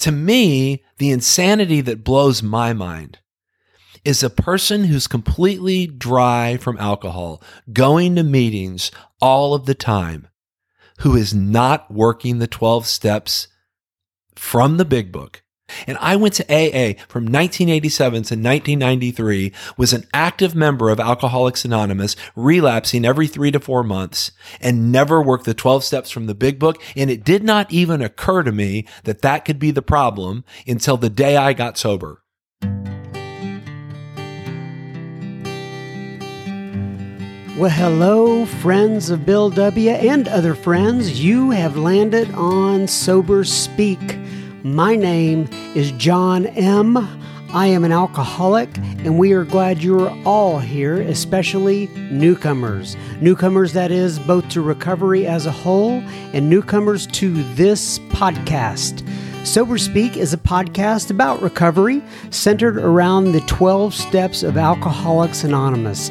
to me, the insanity that blows my mind is a person who's completely dry from alcohol, going to meetings all of the time, who is not working the 12 steps from the big book. And I went to AA from 1987 to 1993, was an active member of Alcoholics Anonymous, relapsing every three to four months, and never worked the 12 steps from the big book. And it did not even occur to me that that could be the problem until the day I got sober. Well, hello, friends of Bill W. and other friends. You have landed on Sober Speak. My name is John M. I am an alcoholic, and we are glad you are all here, especially newcomers. Newcomers, that is, both to recovery as a whole and newcomers to this podcast. Sober Speak is a podcast about recovery centered around the 12 steps of Alcoholics Anonymous.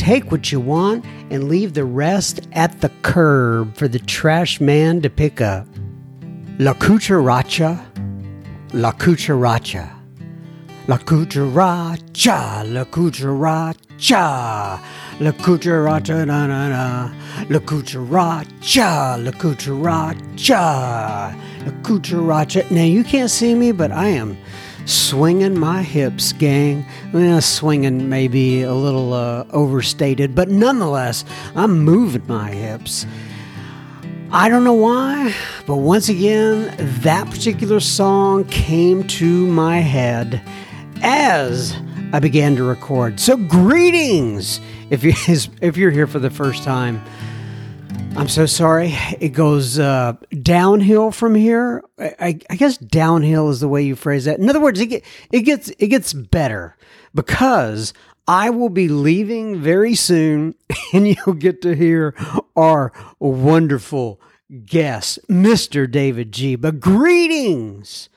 Take what you want and leave the rest at the curb for the trash man to pick up. La cucaracha, la cucaracha, la cucaracha, la cucaracha, la cucaracha, na na na, la cucaracha, la cucaracha, la cucaracha. Now you can't see me, but I am swinging my hips, gang. Well, swinging may be a little uh, overstated, but nonetheless, I'm moving my hips. I don't know why, but once again, that particular song came to my head as I began to record. So, greetings if you if you're here for the first time. I'm so sorry. It goes uh, downhill from here. I, I, guess downhill is the way you phrase that. In other words, it, get, it gets it gets better because I will be leaving very soon, and you'll get to hear our wonderful guest, Mr. David G. But greetings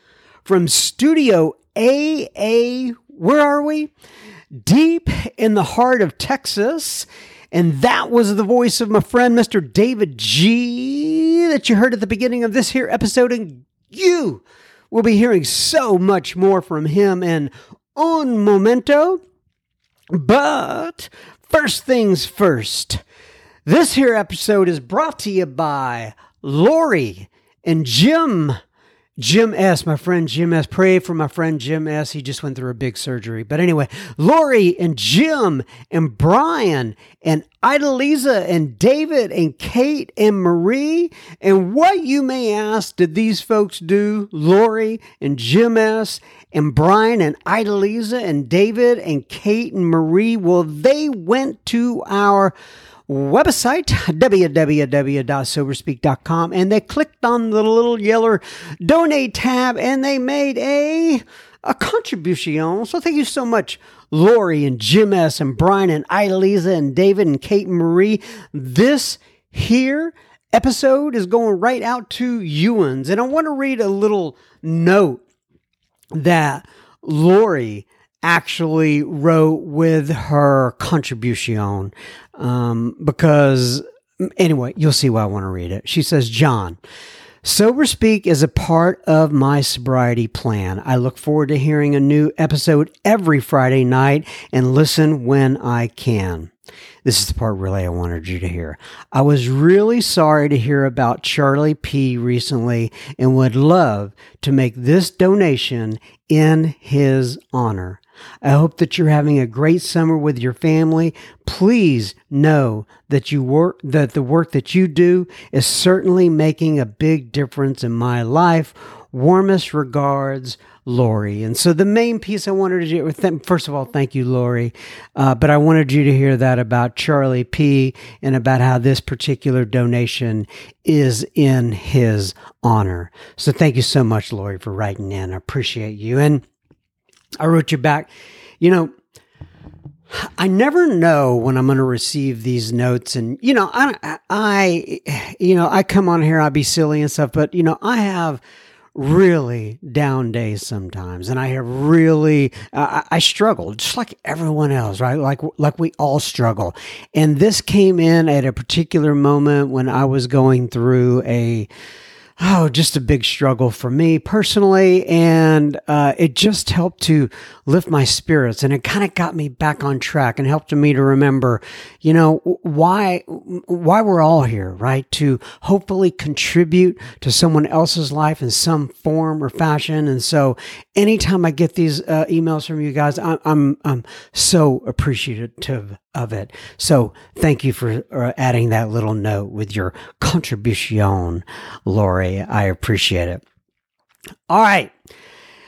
from Studio AA. Where are we? Deep in the heart of Texas and that was the voice of my friend, Mr. David G, that you heard at the beginning of this here episode. And you will be hearing so much more from him in un momento. But first things first, this here episode is brought to you by Lori and Jim Jim S., my friend Jim S. Pray for my friend Jim S. He just went through a big surgery. But anyway, Lori and Jim and Brian and Idaliza and David and Kate and Marie. And what you may ask did these folks do? Lori and Jim S. and Brian and Idaliza and David and Kate and Marie. Well, they went to our website, www.soberspeak.com, and they clicked on the little yellow donate tab and they made a, a contribution. So thank you so much, Lori and Jim S. and Brian and Idalisa and David and Kate and Marie. This here episode is going right out to Ewans. And I want to read a little note that Lori actually wrote with her contribution um, because, anyway, you'll see why I want to read it. She says, John, Sober Speak is a part of my sobriety plan. I look forward to hearing a new episode every Friday night and listen when I can. This is the part really I wanted you to hear. I was really sorry to hear about Charlie P recently and would love to make this donation in his honor. I hope that you're having a great summer with your family. Please know that you work that the work that you do is certainly making a big difference in my life. Warmest regards, Lori. And so the main piece I wanted to do, with them. first of all, thank you, Lori. Uh, but I wanted you to hear that about Charlie P. and about how this particular donation is in his honor. So thank you so much, Lori, for writing in. I appreciate you. And I wrote you back, you know, I never know when I'm going to receive these notes, and you know, I, I, you know, I come on here, I be silly and stuff, but you know, I have really down days sometimes and i have really uh, i struggle just like everyone else right? Like like we all struggle. And this came in at a particular moment when i was going through a oh, just a big struggle for me personally. And uh, it just helped to lift my spirits and it kind of got me back on track and helped me to remember, you know, why, why we're all here, right? To hopefully contribute to someone else's life in some form or fashion. And so anytime I get these uh, emails from you guys, I'm, I'm, I'm so appreciative of it. So thank you for uh, adding that little note with your contribution, Lori. I appreciate it. All right.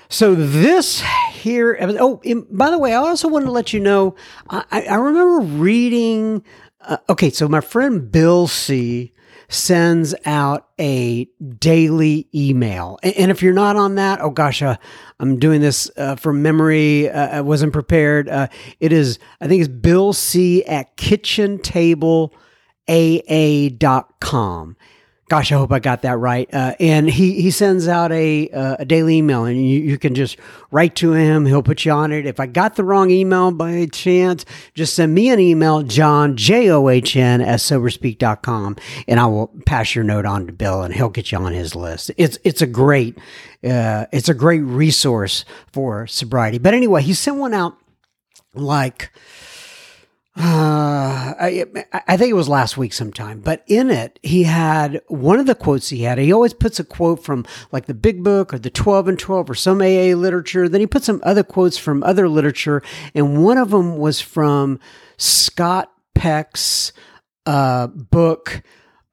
So this here, oh, by the way, I also want to let you know, I, I remember reading, uh, okay, so my friend Bill C sends out a daily email. And, if you're not on that, oh gosh, uh, I'm doing this uh, from memory. Uh, I wasn't prepared. Uh, it is, I think it's Bill C at kitchentable.aa.com gosh, I hope I got that right. Uh, and he, he sends out a, uh, a daily email and you, you can just write to him. He'll put you on it. If I got the wrong email by chance, just send me an email, John, J O H N, at soberspeak.com, and I will pass your note on to Bill and he'll get you on his list. It's, it's a great, uh, it's a great resource for sobriety. But anyway, he sent one out like, uh, I, I think it was last week sometime, but in it, he had one of the quotes he had. He always puts a quote from like the big book or the 12 and 12 or some AA literature. Then he put some other quotes from other literature. And one of them was from Scott Peck's uh, book.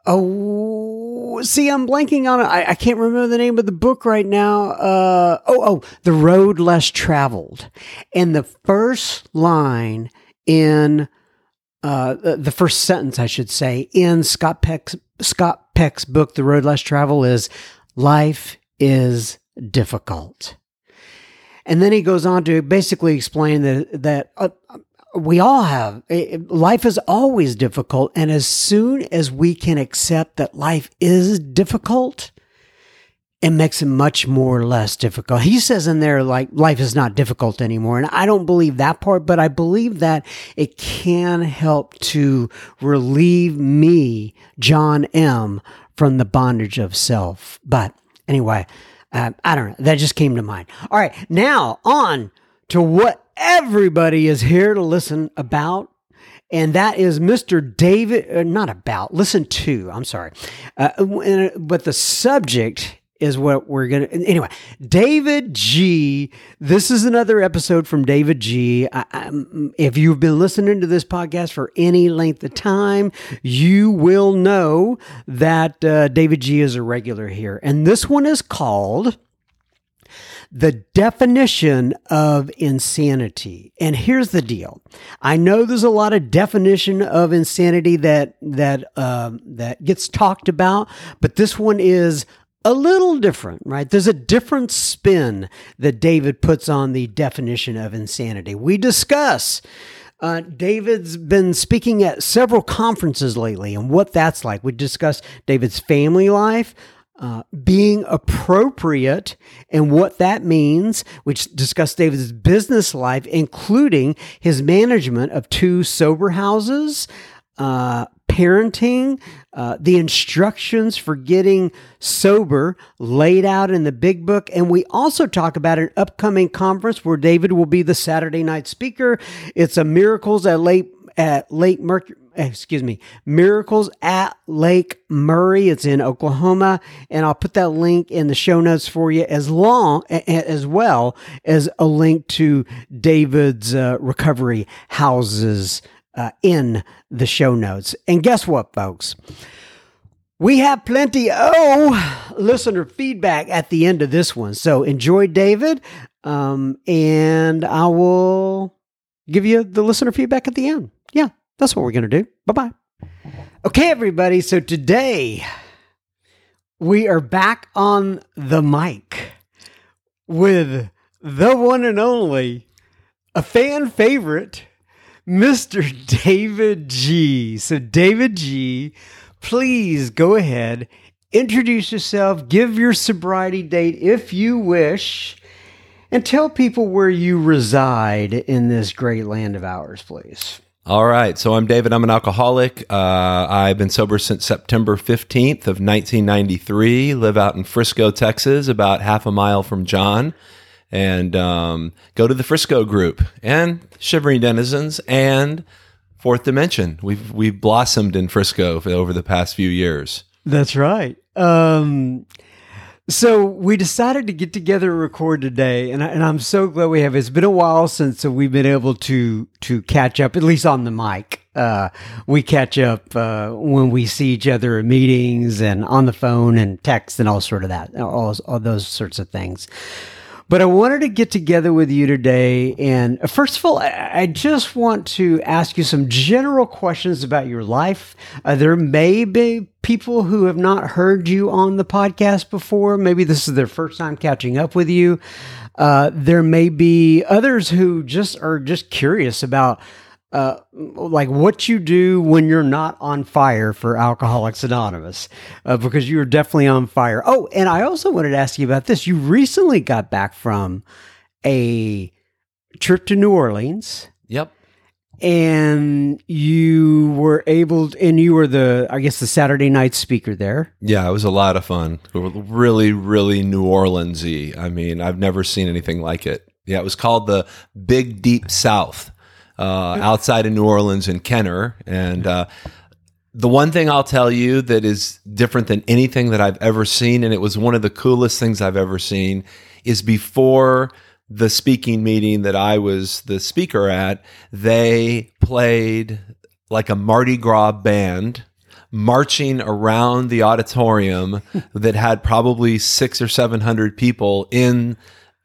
Oh, see, I'm blanking on it. I, I, can't remember the name of the book right now. Uh, oh, oh, The Road Less Traveled. And the first line in uh, the first sentence, I should say, in Scott Peck's Scott Peck's book, The Road Less Travel, is life is difficult. And then he goes on to basically explain that that uh, we all have life is always difficult, and as soon as we can accept that life is difficult, it makes it much more or less difficult. He says in there, like, life is not difficult anymore. And I don't believe that part, but I believe that it can help to relieve me, John M., from the bondage of self. But anyway, uh, I don't know. That just came to mind. All right. Now on to what everybody is here to listen about and that is Mr. David, uh, not about, listen to, I'm sorry. Uh, but the subject is what we're going to. Anyway, David G. This is another episode from David G. I, if you've been listening to this podcast for any length of time, you will know that uh, David G. is a regular here. And this one is called the definition of insanity. And here's the deal. I know there's a lot of definition of insanity that that um, that gets talked about, but this one is a little different, right? There's a different spin that David puts on the definition of insanity. We discuss. Uh, David's been speaking at several conferences lately and what that's like. We discuss David's family life, uh, being appropriate and what that means. We discuss David's business life, including his management of two sober houses, uh, parenting, uh, the instructions for getting sober laid out in the big book. And we also talk about an upcoming conference where David will be the Saturday night speaker. It's a Miracles at Late at Lake Mercury. excuse me, Miracles at Lake Murray. It's in Oklahoma, and I'll put that link in the show notes for you, as long as well as a link to David's uh, recovery houses uh, in the show notes. And guess what, folks? We have plenty oh listener feedback at the end of this one. So enjoy David, um, and I will give you the listener feedback at the end. Yeah, that's what we're going to do. Bye bye. Okay, everybody. So today we are back on the mic with the one and only, a fan favorite, Mr. David G. So, David G please go ahead, introduce yourself, give your sobriety date if you wish, and tell people where you reside in this great land of ours, please. All right. So I'm David. I'm an alcoholic. Uh, I've been sober since September 15th of 1993. Live out in Frisco, Texas, about half a mile from John. And um, go to the Frisco group and Shivering Denizens and Fourth Dimension. We've we've blossomed in Frisco over the past few years. That's right. Um, so we decided to get together and record today, and, I, and I'm so glad we have. It's been a while since we've been able to to catch up, at least on the mic. Uh, we catch up uh, when we see each other in meetings and on the phone and text and all sort of that, all, all those sorts of things. But I wanted to get together with you today. And uh, first of all, I just want to ask you some general questions about your life. Uh, there may be people who have not heard you on the podcast before. Maybe this is their first time catching up with you. Uh, there may be others who just are just curious about uh, like what you do when you're not on fire for Alcoholics Anonymous, uh, because you're definitely on fire. Oh, and I also wanted to ask you about this. You recently got back from a trip to New Orleans. Yep. And you were able, to, and you were the, I guess, the Saturday night speaker there. Yeah, it was a lot of fun. Really, really New Orleansy. I mean, I've never seen anything like it. Yeah, it was called the Big Deep South uh, outside of New Orleans in Kenner. And uh, the one thing I'll tell you that is different than anything that I've ever seen, and it was one of the coolest things I've ever seen, is before the speaking meeting that I was the speaker at, they played like a Mardi Gras band marching around the auditorium that had probably six or seven hundred people in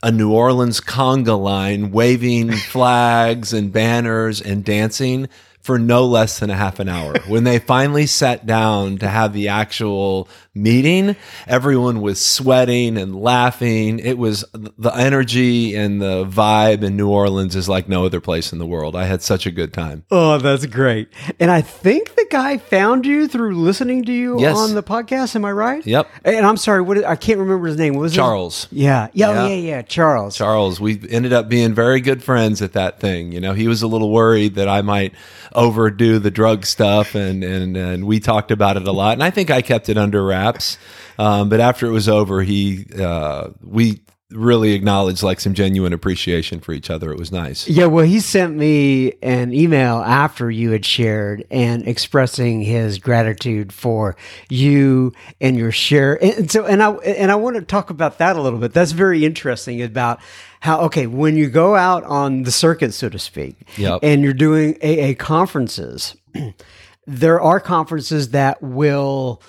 a New Orleans conga line waving flags and banners and dancing for no less than a half an hour. when they finally sat down to have the actual meeting, everyone was sweating and laughing. It was the energy and the vibe in New Orleans is like no other place in the world. I had such a good time. Oh, that's great. And I think the guy found you through listening to you yes. on the podcast. Am I right? Yep. And I'm sorry, what I can't remember his name. What was Charles? His? Yeah. Yeah. Yeah. Yeah. Yeah. Charles. Charles. We ended up being very good friends at that thing. You know, he was a little worried that I might overdo the drug stuff, and and and we talked about it a lot. And I think I kept it under wraps. Um, but after it was over, he uh, we really acknowledged like some genuine appreciation for each other. It was nice. Yeah, well, he sent me an email after you had shared and expressing his gratitude for you and your share. And so, and I and I want to talk about that a little bit. That's very interesting about how okay when you go out on the circuit, so to speak, yep. and you're doing AA conferences. there are conferences that will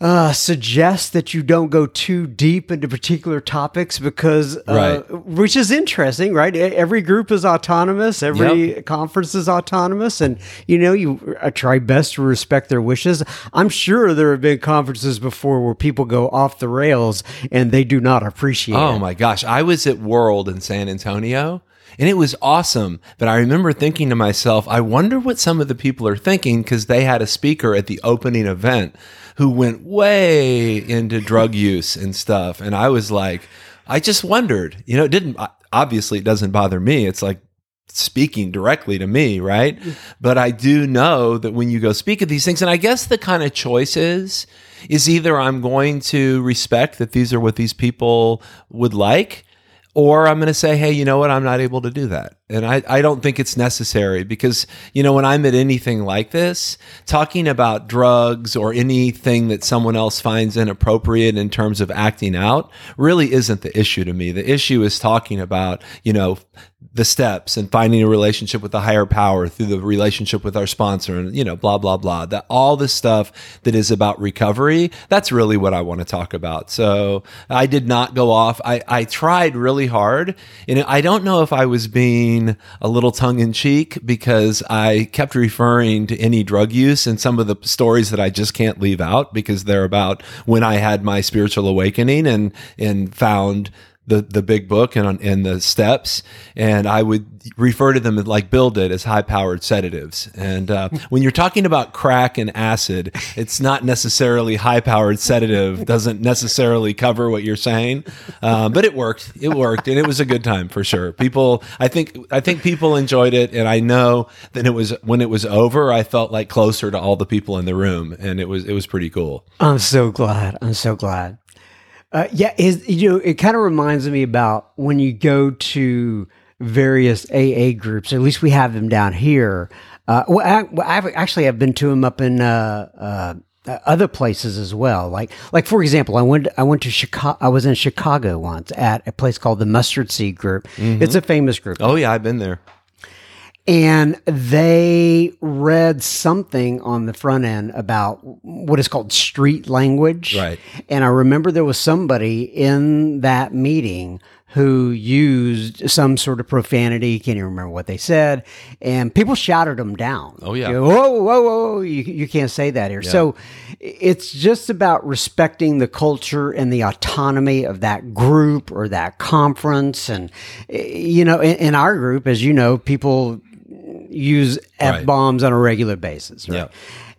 uh, suggest that you don't go too deep into particular topics because, uh, right. which is interesting, right? Every group is autonomous, every yep. conference is autonomous, and you know, you uh, try best to respect their wishes. I'm sure there have been conferences before where people go off the rails and they do not appreciate oh, it. my gosh. I was at World in San Antonio and it was awesome. But I remember thinking to myself, I wonder what some of the people are thinking because they had a speaker at the opening event who went way into drug use and stuff. And I was like, I just wondered, you know, it didn't, obviously, it doesn't bother me. It's like, speaking directly to me, right? But I do know that when you go speak of these things, and I guess the kind of choice is, is either I'm going to respect that these are what these people would like, or I'm going to say, hey, you know what? I'm not able to do that. And I, I don't think it's necessary because, you know, when I'm at anything like this, talking about drugs or anything that someone else finds inappropriate in terms of acting out really isn't the issue to me. The issue is talking about, you know, the steps and finding a relationship with the higher power through the relationship with our sponsor and you know blah blah blah. That all the stuff that is about recovery that's really what i want to talk about. So i did not go off. I, I tried really hard. And i don't know if i was being a little tongue-in-cheek because i kept referring to any drug use and some of the stories that i just can't leave out because they're about when i had my spiritual awakening and and found the the big book and and the steps, and I would refer to them like Bill did as high powered sedatives. And uh, when you're talking about crack and acid, it's not necessarily high powered sedative. Doesn't necessarily cover what you're saying, um, but it worked. It worked, and it was a good time for sure. People, I think, I think people enjoyed it, and I know that it was when it was over, I felt like closer to all the people in the room, and it was it was pretty cool. I'm so glad. I'm so glad. Uh, yeah, is you know, it kind of reminds me about when you go to various AA groups. At least we have them down here. Uh, well, I, have actually I've been to them up in uh, uh, other places as well. Like, like for example, I went I went to Chicago. I was in Chicago once at a place called the Mustard Seed Group. Mm-hmm. It's a famous group. Oh yeah, I've been there and they read something on the front end about what is called street language. Right. And I remember there was somebody in that meeting who used some sort of profanity. Can't even remember what they said. And people shouted them down. Oh, yeah. You know, whoa, whoa, whoa. You, you can't say that here. Yeah. So it's just about respecting the culture and the autonomy of that group or that conference. And, eh, you know, in, in our group, as you know, people use f bombs right. on a regular basis. Right? Yeah.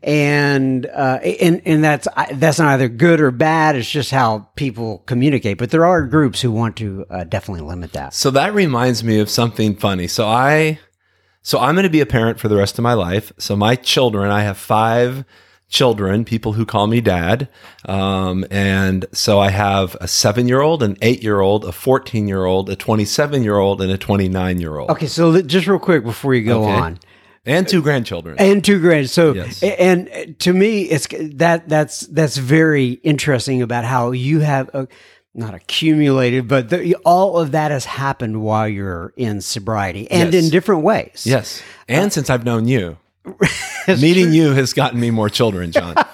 And uh, and and that's that's not either good or bad. It's just how people communicate. But there are groups who want to uh, definitely limit that. So that reminds me of something funny. So I so I'm going to be a parent for the rest of my life. So my children, I have five children, people who call me dad. Um, and so I have a seven year old, an eight year old, a 14 year old, a 27 year old, and a 29 year old. Okay. So just real quick before you go okay. on. And two grandchildren. And two grand. So, yes. and to me, it's that that's that's very interesting about how you have a, not accumulated, but the, all of that has happened while you're in sobriety and yes. in different ways. Yes, and uh, since I've known you. Meeting you has gotten me more children, John.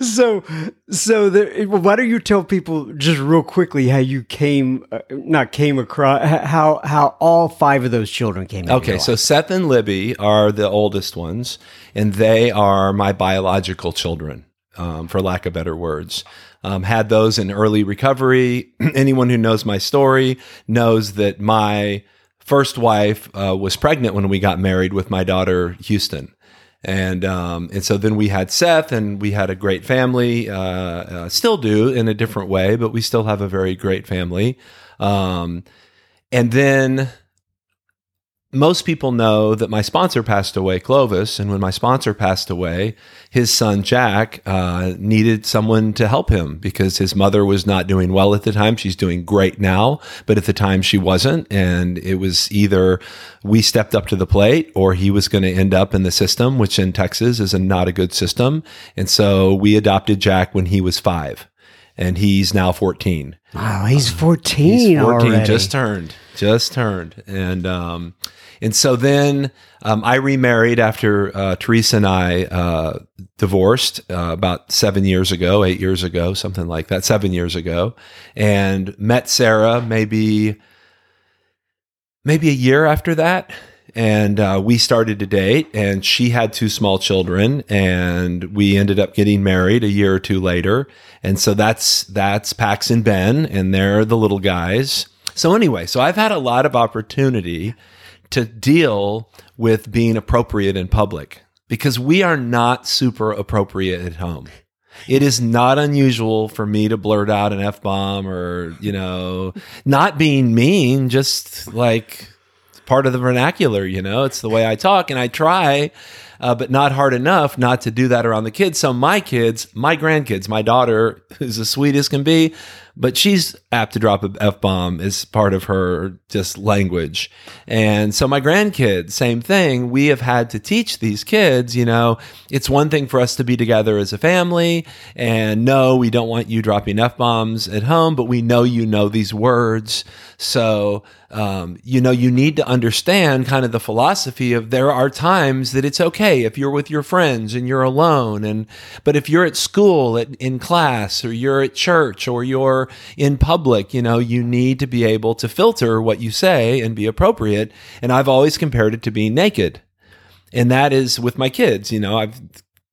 so so the, why don't you tell people just real quickly how you came uh, not came across how how all five of those children came okay so seth and libby are the oldest ones and they are my biological children um, for lack of better words. Um, had those in early recovery. Anyone who knows my story knows that my first wife uh, was pregnant when we got married with my daughter Houston. And um, and so then we had Seth, and we had a great family. Uh, uh, still do in a different way, but we still have a very great family. Um, and then most people know that my sponsor passed away, Clovis, and when my sponsor passed away, his son Jack uh, needed someone to help him because his mother was not doing well at the time. She's doing great now, but at the time she wasn't, and it was either we stepped up to the plate or he was going to end up in the system, which in Texas is a not a good system, and so we adopted Jack when he was five, and he's now fourteen. Wow, he's fourteen. He's fourteen, already. just turned, just turned, and um, and so then um, I remarried after uh, Teresa and I uh, divorced uh, about seven years ago, eight years ago, something like that, seven years ago, and met Sarah maybe maybe a year after that. And uh, we started to date, and she had two small children, and we ended up getting married a year or two later. And so that's that's Pax and Ben, and they're the little guys. So anyway, so I've had a lot of opportunity to deal with being appropriate in public because we are not super appropriate at home. It is not unusual for me to blurt out an F bomb or, you know, not being mean, just like part of the vernacular, you know, it's the way I talk and I try uh, but not hard enough not to do that around the kids. So my kids, my grandkids, my daughter is as sweet as can be, but she's apt to drop a f bomb as part of her just language. And so my grandkids, same thing. We have had to teach these kids, you know, it's one thing for us to be together as a family, and no, we don't want you dropping f bombs at home, but we know you know these words. So um, you know, you need to understand kind of the philosophy of there are times that it's okay if you're with your friends and you're alone. And, but if you're at school, at, in class, or you're at church, or you're in public, you know, you need to be able to filter what you say and be appropriate. And I've always compared it to being naked. And that is with my kids, you know, I've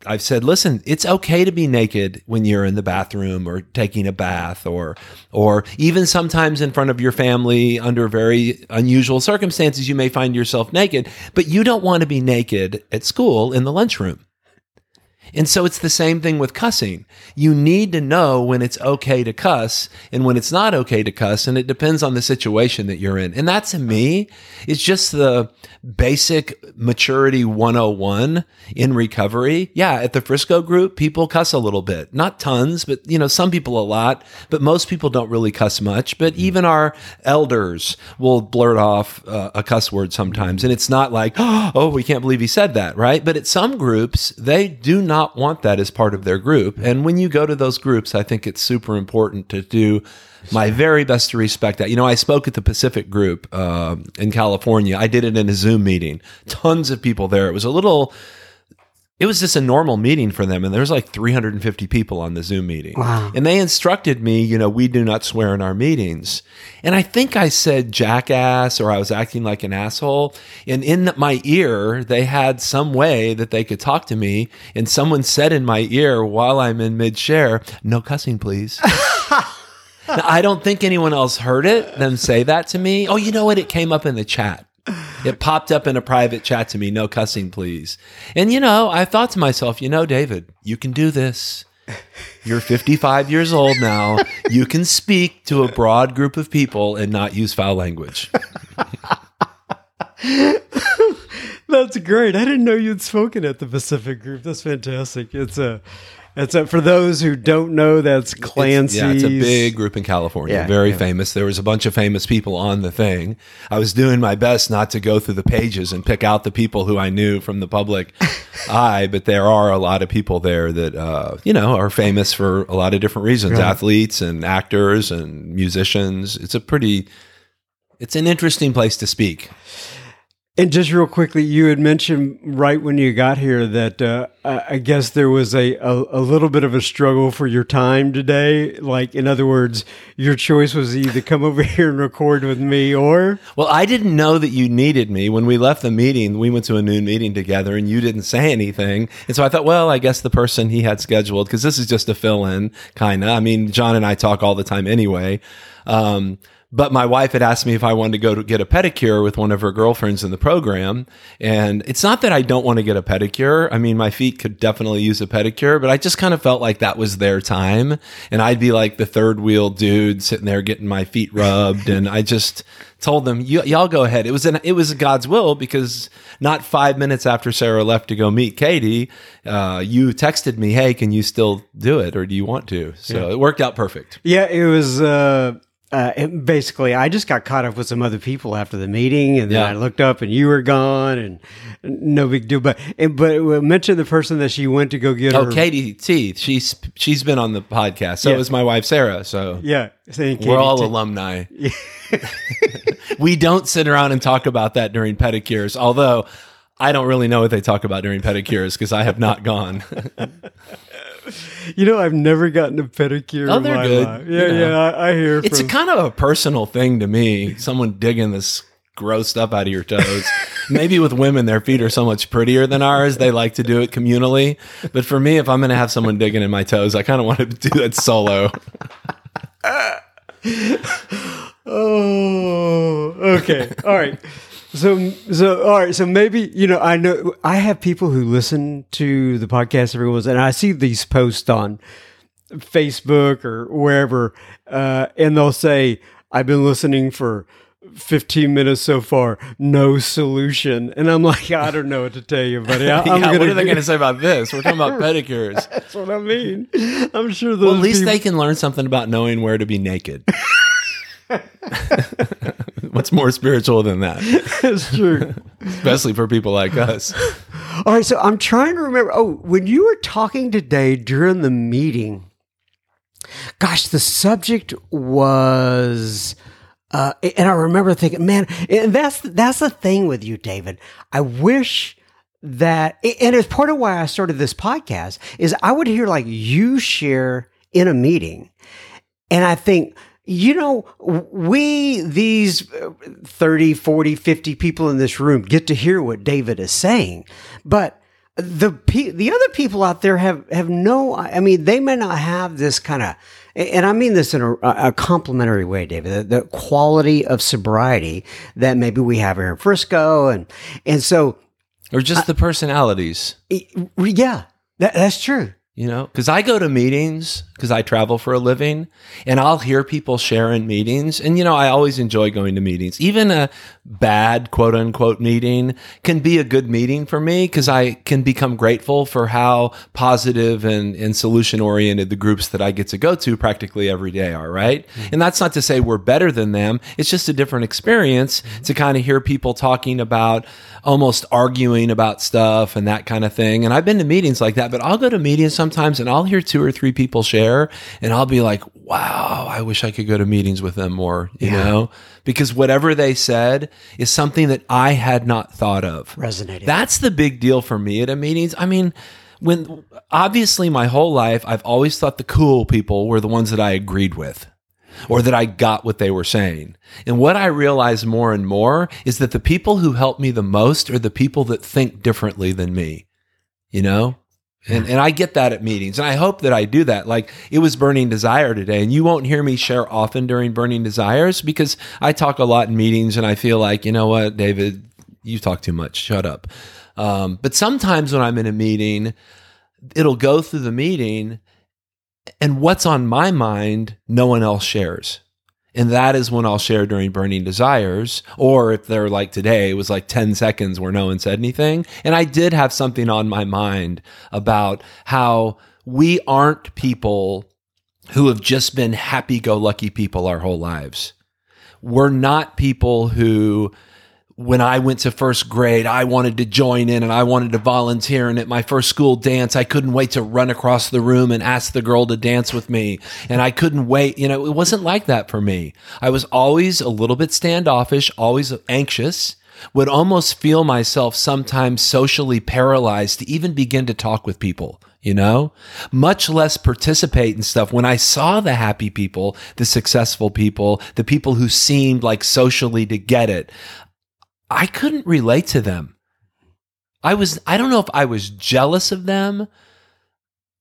I've said, listen, it's okay to be naked when you're in the bathroom or taking a bath or or even sometimes in front of your family under very unusual circumstances you may find yourself naked, but you don't want to be naked at school in the lunchroom. And so it's the same thing with cussing. You need to know when it's okay to cuss and when it's not okay to cuss. And it depends on the situation that you're in. And that to me is just the basic maturity 101 in recovery. Yeah. At the Frisco group, people cuss a little bit, not tons, but you know, some people a lot, but most people don't really cuss much. But even our elders will blurt off uh, a cuss word sometimes. And it's not like, oh, we can't believe he said that. Right. But at some groups, they do not not want that as part of their group. And when you go to those groups, I think it's super important to do my very best to respect that. You know, I spoke at the Pacific Group uh, in California. I did it in a Zoom meeting. Tons of people there. It was a little it was just a normal meeting for them and there was like 350 people on the zoom meeting. Wow. and they instructed me you know we do not swear in our meetings. And i think i said jackass or i was acting like an asshole. And in my ear they had some way that they could talk to me and someone said in my ear while i'm in mid-share no cussing please. Now, i don't think anyone else heard it them say that to me. Oh you know what? It came up in the chat it popped up in a private chat to me, no cussing, please. And, you know, I thought to myself, you know, David, you can do this. You're 55 years old now. You can speak to a broad group of people and not use foul language. That's great. I didn't know you'd spoken at the Pacific Group. That's fantastic. It's a it's a, for those who don't know, that's Clancy's. It's, yeah, it's a big group in California, yeah, very yeah. famous. There was a bunch of famous people on the thing. I was doing my best not to go through the pages and pick out the people who I knew from the public eye, but there are a lot of people there that uh, you know are famous for a lot of different reasons: right. athletes and actors and musicians. It's a pretty, it's an interesting place to speak. And just real quickly, you had mentioned right when you got here that uh, I guess there was a, a, a, little bit of a struggle for your time today. Like, in other words, your choice was either come over here and record with me or. Well, I didn't know that you needed me. When we left the meeting, we went to a noon meeting together and you didn't say anything. And so I thought, well, I guess the person he had scheduled, because this is just a fill in, kind of. I mean, John and I talk all the time anyway. Um, but my wife had asked me if I wanted to go to get a pedicure with one of her girlfriends in the program. And it's not that I don't want to get a pedicure. I mean, my feet could definitely use a pedicure, but I just kind of felt like that was their time. And I'd be like the third wheel dude sitting there getting my feet rubbed. and I just told them, y'all go ahead. It was an, it was God's will because not five minutes after Sarah left to go meet Katie, uh, you texted me, Hey, can you still do it? Or do you want to? So yeah. it worked out perfect. Yeah, it was, uh, uh, basically, I just got caught up with some other people after the meeting, and then yeah. I looked up and you were gone, and no big deal. But but mention the person that she went to go get. Oh, her. Katie Teeth. She's she's been on the podcast. So yeah. was my wife Sarah. So yeah, we're all alumni. we don't sit around and talk about that during pedicures, although I don't really know what they talk about during pedicures because I have not gone. You know, I've never gotten a pedicure. Oh, they're good. Life. Yeah, you know. yeah, I, I hear. It's from... a kind of a personal thing to me. Someone digging this gross stuff out of your toes. Maybe with women, their feet are so much prettier than ours. They like to do it communally. But for me, if I'm going to have someone digging in my toes, I kind of want to do it solo. oh, okay. All right. So, so all right. So maybe you know, I know I have people who listen to the podcast every once, and I see these posts on Facebook or wherever, uh, and they'll say, "I've been listening for 15 minutes so far, no solution. And I'm like, I don't know what to tell you, buddy. I, yeah, what are they going to say about this? We're talking about pedicures. That's what I mean. I'm sure those Well, at least people- they can learn something about knowing where to be naked. What's more spiritual than that? That's true. Especially for people like us. All right, so I'm trying to remember. Oh, when you were talking today during the meeting, gosh, the subject was, uh, and I remember thinking, man, and that's that's the thing with you, David. I wish that, and it's part of why I started this podcast is I would hear like you share in a meeting, and I think. You know, we, these uh, 30, 40, 50 people in this room get to hear what David is saying. But the the other people out there have have no I mean they may not have this kind of and I mean this in a, a complimentary way, David. The, the quality of sobriety that maybe we have here in Frisco, and and so Or just the personalities, yeah, that, that's true. You know? Because I go to meetings because I travel for a living and I'll hear people share in meetings. And, you know, I always enjoy going to meetings. Even a bad quote unquote meeting can be a good meeting for me because I can become grateful for how positive and, and solution oriented the groups that I get to go to practically every day are, right? Mm-hmm. And that's not to say we're better than them. It's just a different experience mm-hmm. to kind of hear people talking about almost arguing about stuff and that kind of thing. And I've been to meetings like that, but I'll go to meetings sometimes and I'll hear two or three people share and I'll be like, wow, I wish I could go to meetings with them more, you Yeah. know? Because whatever they said is something that I had not thought of. Resonated. That's the big deal for me at a meetings. I mean, when obviously my whole life I've always thought the cool people were the ones that I agreed with or that I got what they were saying. And what I realize more and more is that the people who help me the most are the people that think differently than me. You know? And, and I get that at meetings. And I hope that I do that. Like it was Burning Desire today. And you won't hear me share often during Burning Desires because I talk a lot in meetings and I feel like, you know what, David, you talk too much. Shut up. Um, but sometimes when I'm in a meeting, it'll go through the meeting and what's on my mind, no one else shares. And that is when I'll share during Burning Desires. Or if they're like today, it was like 10 seconds where no one said anything. And I did have something on my mind about how we aren't people who have just been happy go lucky people our whole lives. We're not people who when I went to first grade, I wanted to join in and I wanted to volunteer. And at my first school dance, I couldn't wait to run across the room and ask the girl to dance with me. And I couldn't wait. You know, it wasn't like that for me. I was always a little bit standoffish, always anxious, would almost feel myself sometimes socially paralyzed to even begin to talk with people. You know, much less participate in stuff. When I saw the happy people, the successful people, the people who seemed like socially to get it, I couldn't relate to them. I was, I don't know if I was jealous of them.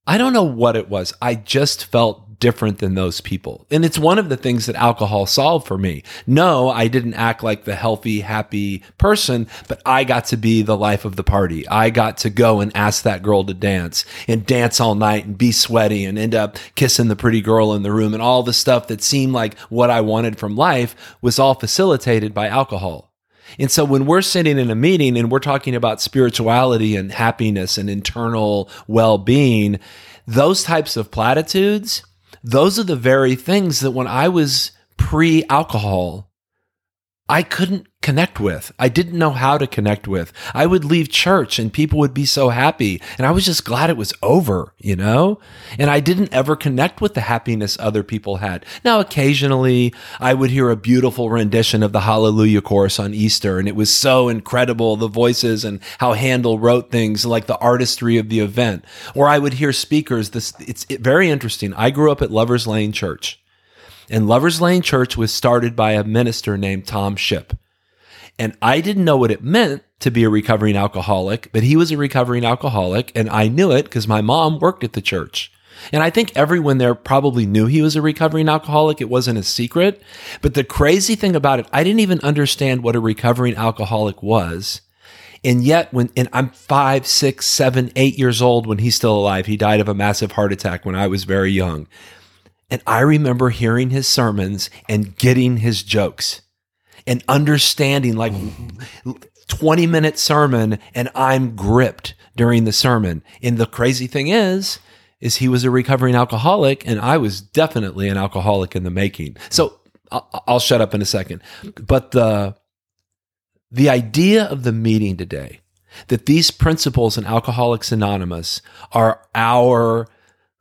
I don't know what it was. I just felt different than those people. And it's one of the things that alcohol solved for me. No, I didn't act like the healthy, happy person, but I got to be the life of the party. I got to go and ask that girl to dance and dance all night and be sweaty and end up kissing the pretty girl in the room and all the stuff that seemed like what I wanted from life was all facilitated by alcohol. And so when we're sitting in a meeting and we're talking about spirituality and happiness and internal well being, those types of platitudes, those are the very things that when I was pre alcohol, I couldn't connect with. I didn't know how to connect with. I would leave church and people would be so happy. And I was just glad it was over, you know? And I didn't ever connect with the happiness other people had. Now, occasionally I would hear a beautiful rendition of the Hallelujah chorus on Easter. And it was so incredible, the voices and how Handel wrote things, like the artistry of the event. Or I would hear speakers. This, it's very interesting. I grew up at Lovers Lane Church. And Lovers Lane Church was started by a minister named Tom Shipp. And I didn't know what it meant to be a recovering alcoholic, but he was a recovering alcoholic. And I knew it because my mom worked at the church. And I think everyone there probably knew he was a recovering alcoholic. It wasn't a secret. But the crazy thing about it, I didn't even understand what a recovering alcoholic was. And yet, when and I'm five, six, seven, eight years old when he's still alive, he died of a massive heart attack when I was very young. And I remember hearing his sermons and getting his jokes. and understanding like 20 minute sermon and I'm gripped during the sermon. And the crazy thing is, is he was a recovering alcoholic and I was definitely an alcoholic in the making. So I'll, shut up in a second. But the, the idea of the meeting today that these principles in Alcoholics Anonymous are our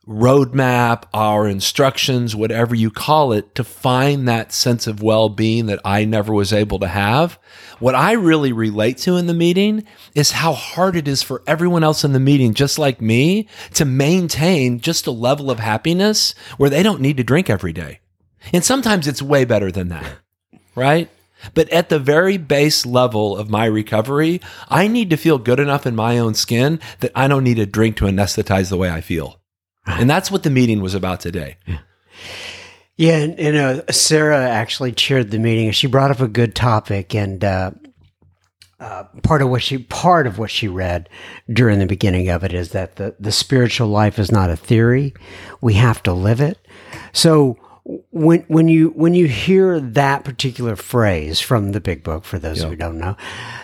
roadmap, our instructions, whatever you call it, to find that sense of well being that I never was able to have. What I really relate to in the meeting is how hard it is for everyone else in the meeting, just like me, to maintain just a level of happiness where they don't need to drink every day. And sometimes it's way better than that, right? But at the very base level of my recovery, I need to feel good enough in my own skin that I don't need a drink to anesthetize the way I feel. And that's what the meeting was about today. Yeah, and, and uh, Sarah actually chaired the meeting. She brought up a good topic, and uh, uh, part of what she part of what she read during the beginning of it is that the the spiritual life is not a theory; we have to live it. So when when you when you hear that particular phrase from the Big Book, for those who don't know,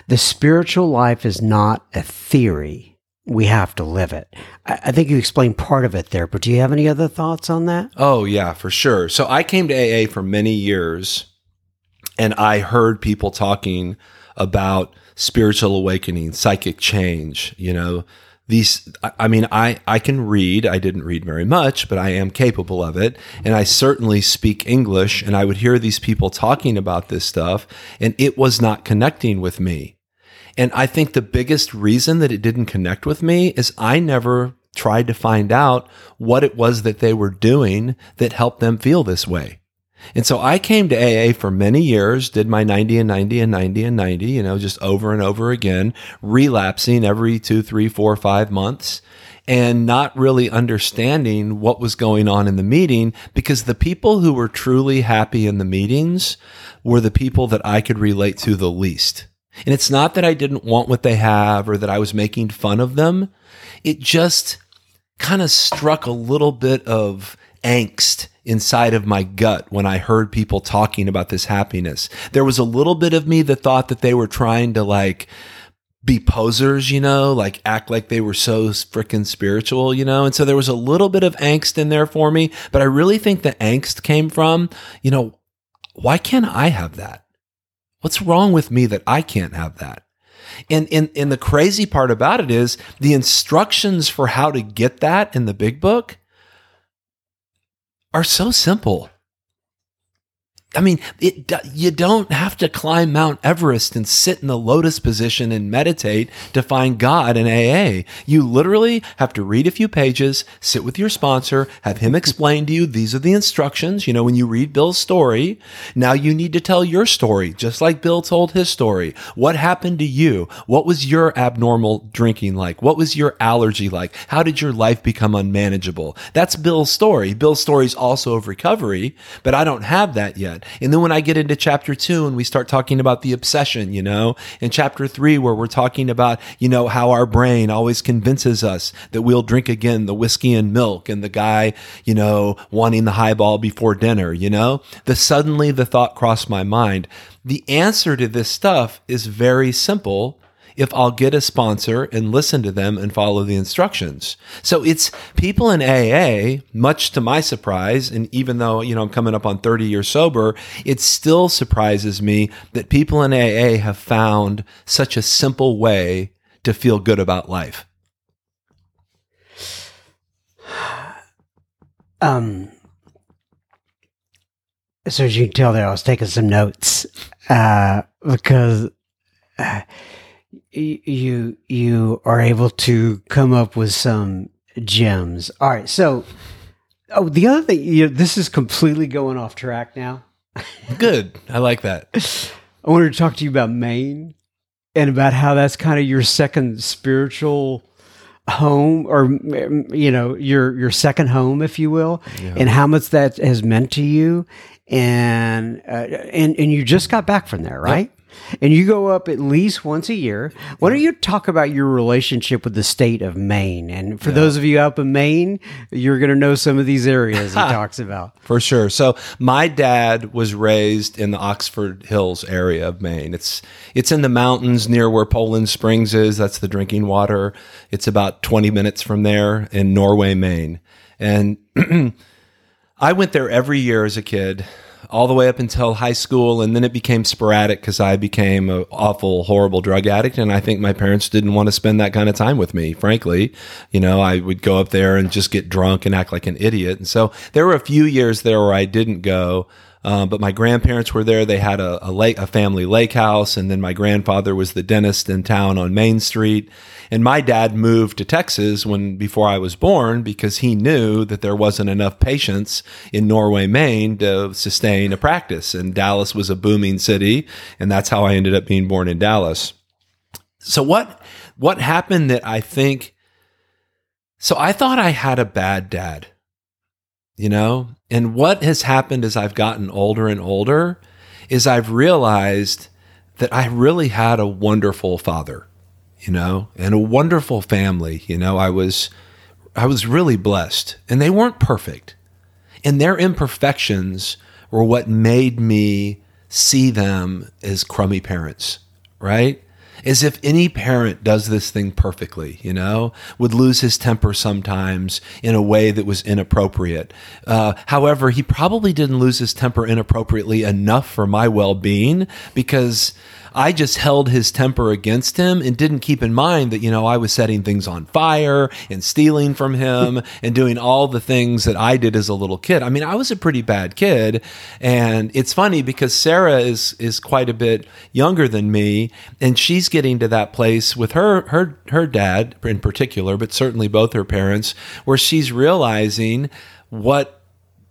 the spiritual life is not a theory. We have to live it. I, think you explained part of it there, but do you have any other thoughts on that? Oh, yeah, for sure. So I came to AA for many years and I heard people talking about spiritual awakening, psychic change, you know, these I- I mean I I can read, I didn't read very much, but I am capable of it, and I certainly speak English and I would hear these people talking about this stuff and it was not connecting with me. And I think the biggest reason that it didn't connect with me is I never tried to find out what it was that they were doing that helped them feel this way. And so I came to AA for many years, did my 90 and 90 and 90 and 90, you know, just over and over again, relapsing every two, three, four, five months and not really understanding what was going on in the meeting because the people who were truly happy in the meetings were the people that I could relate to the least. And it's not that I didn't want what they have or that I was making fun of them. It just kind of struck a little bit of angst inside of my gut when I heard people talking about this happiness. There was a little bit of me that thought that they were trying to like be posers, you know, like act like they were so freaking spiritual, you know? And so there was a little bit of angst in there for me, but I really think the angst came from, you know, why can't I have that? What's wrong with me that I can't have that? And, and, and the crazy part about it is the instructions for how to get that in the big book are so simple. I mean, it, you don't have to climb Mount Everest and sit in the lotus position and meditate to find God in AA. You literally have to read a few pages, sit with your sponsor, have him explain to you these are the instructions. You know, when you read Bill's story, now you need to tell your story, just like Bill told his story. What happened to you? What was your abnormal drinking like? What was your allergy like? How did your life become unmanageable? That's Bill's story. Bill's story is also of recovery, but I don't have that yet. And then when I get into chapter two and we start talking about the obsession, you know, in chapter three, where we're talking about, you know, how our brain always convinces us that we'll drink again the whiskey and milk and the guy, you know, wanting the highball before dinner, you know, the suddenly the thought crossed my mind. The answer to this stuff is very simple if I'll get a sponsor and listen to them and follow the instructions. So it's people in AA, much to my surprise, and even though, you know, I'm coming up on 30 years sober, it still surprises me that people in AA have found such a simple way to feel good about life. Um, so as you can tell there, I was taking some notes uh, because uh, you you are able to come up with some gems. All right, so oh, the other thing, you know, this is completely going off track now. Good. I like that. I wanted to talk to you about Maine and about how that's kind of your second spiritual home or you know your your second home if you will and how much that has meant to you and uh, and and you just got back from there, right? And you go up at least once a year. Why don't you talk about your relationship with the state of Maine? And for those of you up in Maine, you're going to know some of these areas he talks about. For sure. So my dad was raised in the Oxford Hills area of Maine. It's it's in the mountains near where Poland Springs is. That's the drinking water. It's about 20 minutes from there in Norway, Maine. And I went there every year as a kid, all the way up until high school, and then it became sporadic because I became an awful, horrible drug addict, and I think my parents didn't want to spend that kind of time with me. Frankly, you know, I would go up there and just get drunk and act like an idiot, and so there were a few years there where I didn't go. Um, but my grandparents were there. They had a, a lake, a family lake house, and then my grandfather was the dentist in town on Main Street. And my dad moved to Texas when before I was born because he knew that there wasn't enough patients in Norway, Maine to sustain a practice. And Dallas was a booming city, and that's how I ended up being born in Dallas. So what what happened that I think so I thought I had a bad dad. You know? And what has happened as I've gotten older and older is I've realized that I really had a wonderful father, you know, and a wonderful family. You know, I was I was really blessed. And they weren't perfect. And their imperfections were what made me see them as crummy parents, right? As if any parent does this thing perfectly, you know, would lose his temper sometimes in a way that was inappropriate. Uh, however, he probably didn't lose his temper inappropriately enough for my well being because I just held his temper against him and didn't keep in mind that, you know, I was setting things on fire and stealing from him and doing all the things that I did as a little kid. I mean, I was a pretty bad kid. And it's funny because Sarah is, is quite a bit younger than me and she's getting to that place with her, her, her dad in particular, but certainly both her parents, where she's realizing what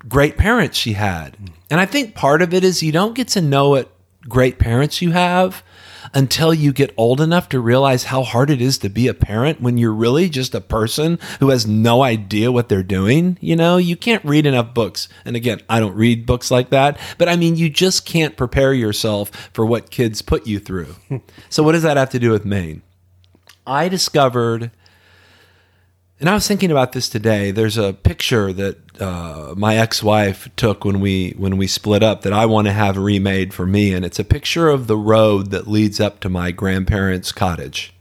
great parents she had. And I think part of it is you don't get to know what great parents you have until you get old enough to realize how hard it is to be a parent when you're really just a person who has no idea what they're doing. You know, you can't read enough books. And again, I don't read books like that, but I mean, you just can't prepare yourself for what kids put you through. so, what does that have to do with Maine? I discovered and I was thinking about this today. There's a picture that uh, my ex-wife took when we when we split up that I want to have remade for me, and it's a picture of the road that leads up to my grandparents' cottage.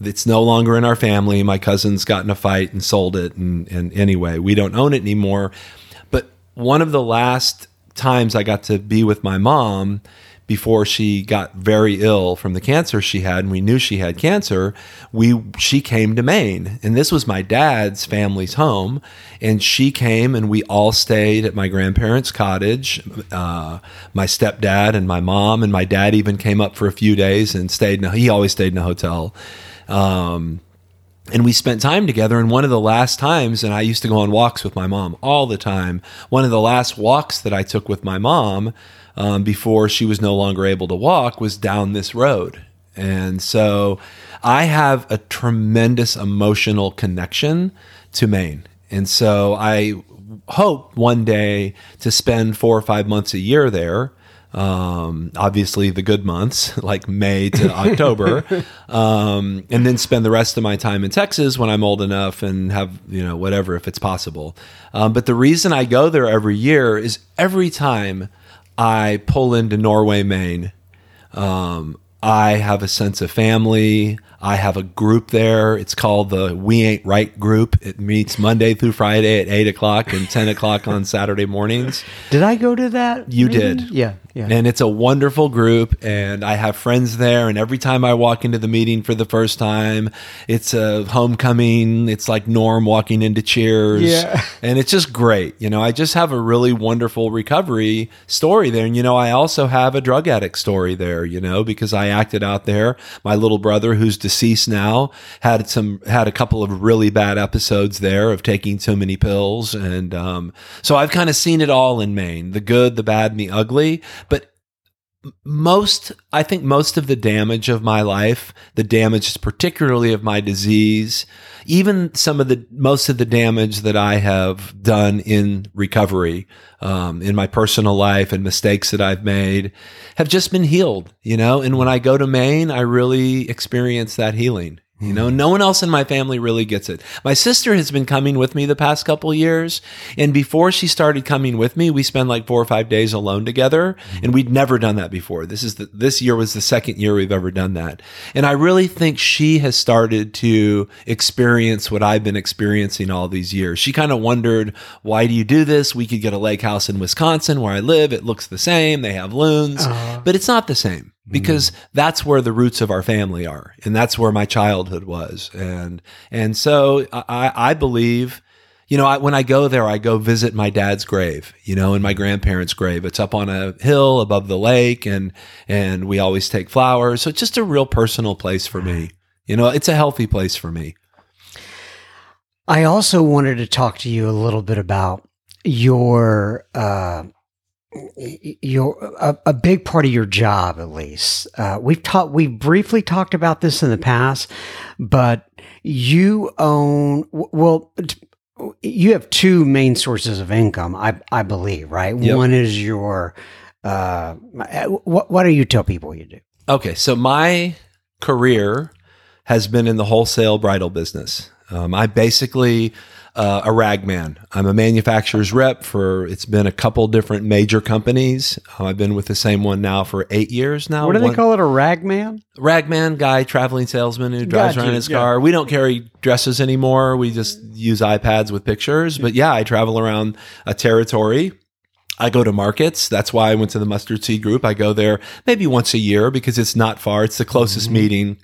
It's no longer in our family. My cousins got in a fight and sold it, and, and anyway, we don't own it anymore. But one of the last times I got to be with my mom before she got very ill from the cancer she had and we knew she had cancer we she came to Maine. And this was my dad's family's home. And she came and we all stayed at my grandparents cottage. Uh, my stepdad and my mom and my dad even came up for a few days and stayed in a, he always stayed in a hotel. Um, and we spent time together. And one of the last times and i used to go on walks with my mom all the time one of the last walks that i took with my mom um, before she was no longer able to walk was down this road. And so I have a tremendous emotional connection to Maine. And so I hope one day to spend four or five months a year there. Um, obviously, the good months like May to October, um, and then spend the rest of my time in Texas when I'm old enough and have you know whatever if it's possible. Um, but the reason I go there every year is every time I pull into Norway, Maine. Um, I have a sense of family. I have a group there. It's called the We Ain't Right group. It meets Monday through Friday at eight o'clock and ten o'clock on Saturday mornings. Did I go to that? You meeting? did. Yeah, yeah. And it's a wonderful group, and I have friends there. And every time I walk into the meeting for the first time, it's a homecoming. It's like Norm walking into Cheers. Yeah. And it's just great. You know, I just have a really wonderful recovery story there. And, you know, I also have a drug addict story there, you know, because I acted out there. My little brother, who's deceased now, had some, had a couple of really bad episodes there of taking too many pills. And um, so I've kind of seen it all in Maine the good, the bad, and the ugly. But most i think most of the damage of my life the damage particularly of my disease even some of the most of the damage that i have done in recovery um, in my personal life and mistakes that i've made have just been healed you know? And when i go to maine i really experience that healing you know, no one else in my family really gets it. My sister has been coming with me the past couple years, and before she started coming with me, we spent like four or five days alone together, and we'd never done that before. This is the, this year was the second year we've ever done that, and I really think she has started to experience what I've been experiencing all these years. She kind of wondered, "Why do you do this? We could get a lake house in Wisconsin where I live. It looks the same. They have loons, but it's not the same." Because that's where the roots of our family are and that's where my childhood was. And and so i i believe you know I, when i go there i go visit my dad's grave you know and my grandparents grave. It's up on a hill above the lake and and we always take flowers. So it's just a real personal place for me. You know it's a healthy place for me. I also wanted to talk to you a little bit about your uh, your a, a, big part of your job at least. Uh, we've talked We've briefly talked about this in the past but you own well you have two main sources of income i i believe right? Yep. one is your uh what what do you tell people you do? Okay so my career has been in the wholesale bridal business. Um, i basically uh, a ragman. I'm a manufacturer's rep for it's been a couple different major companies. Uh, I've been with the same one now for eight years now. What do they call it? A ragman? Ragman guy, traveling salesman who drives around in his yeah. car. We don't carry dresses anymore. We just use iPads with pictures. But yeah, I travel around a territory. I go to markets. That's why I went to the mustard seed group. I go there maybe once a year because it's not far. It's the closest mm-hmm. meeting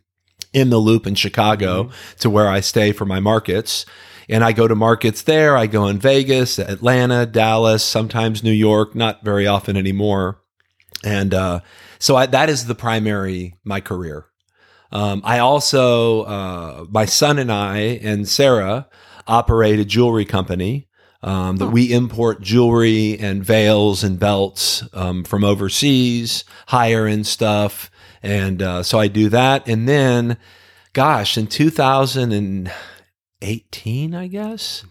in the loop in Chicago mm-hmm. to where I stay for my markets. And I go to markets there. I go in Vegas, Atlanta, Dallas, sometimes New York, not very often anymore. And uh, so I, that is the primary my career. Um, I also, uh, my son and I and Sarah operate a jewelry company um, that we import jewelry and veils and belts um, from overseas, higher end stuff. And uh, so I do that. And then, gosh, in 2000 and 18, I guess.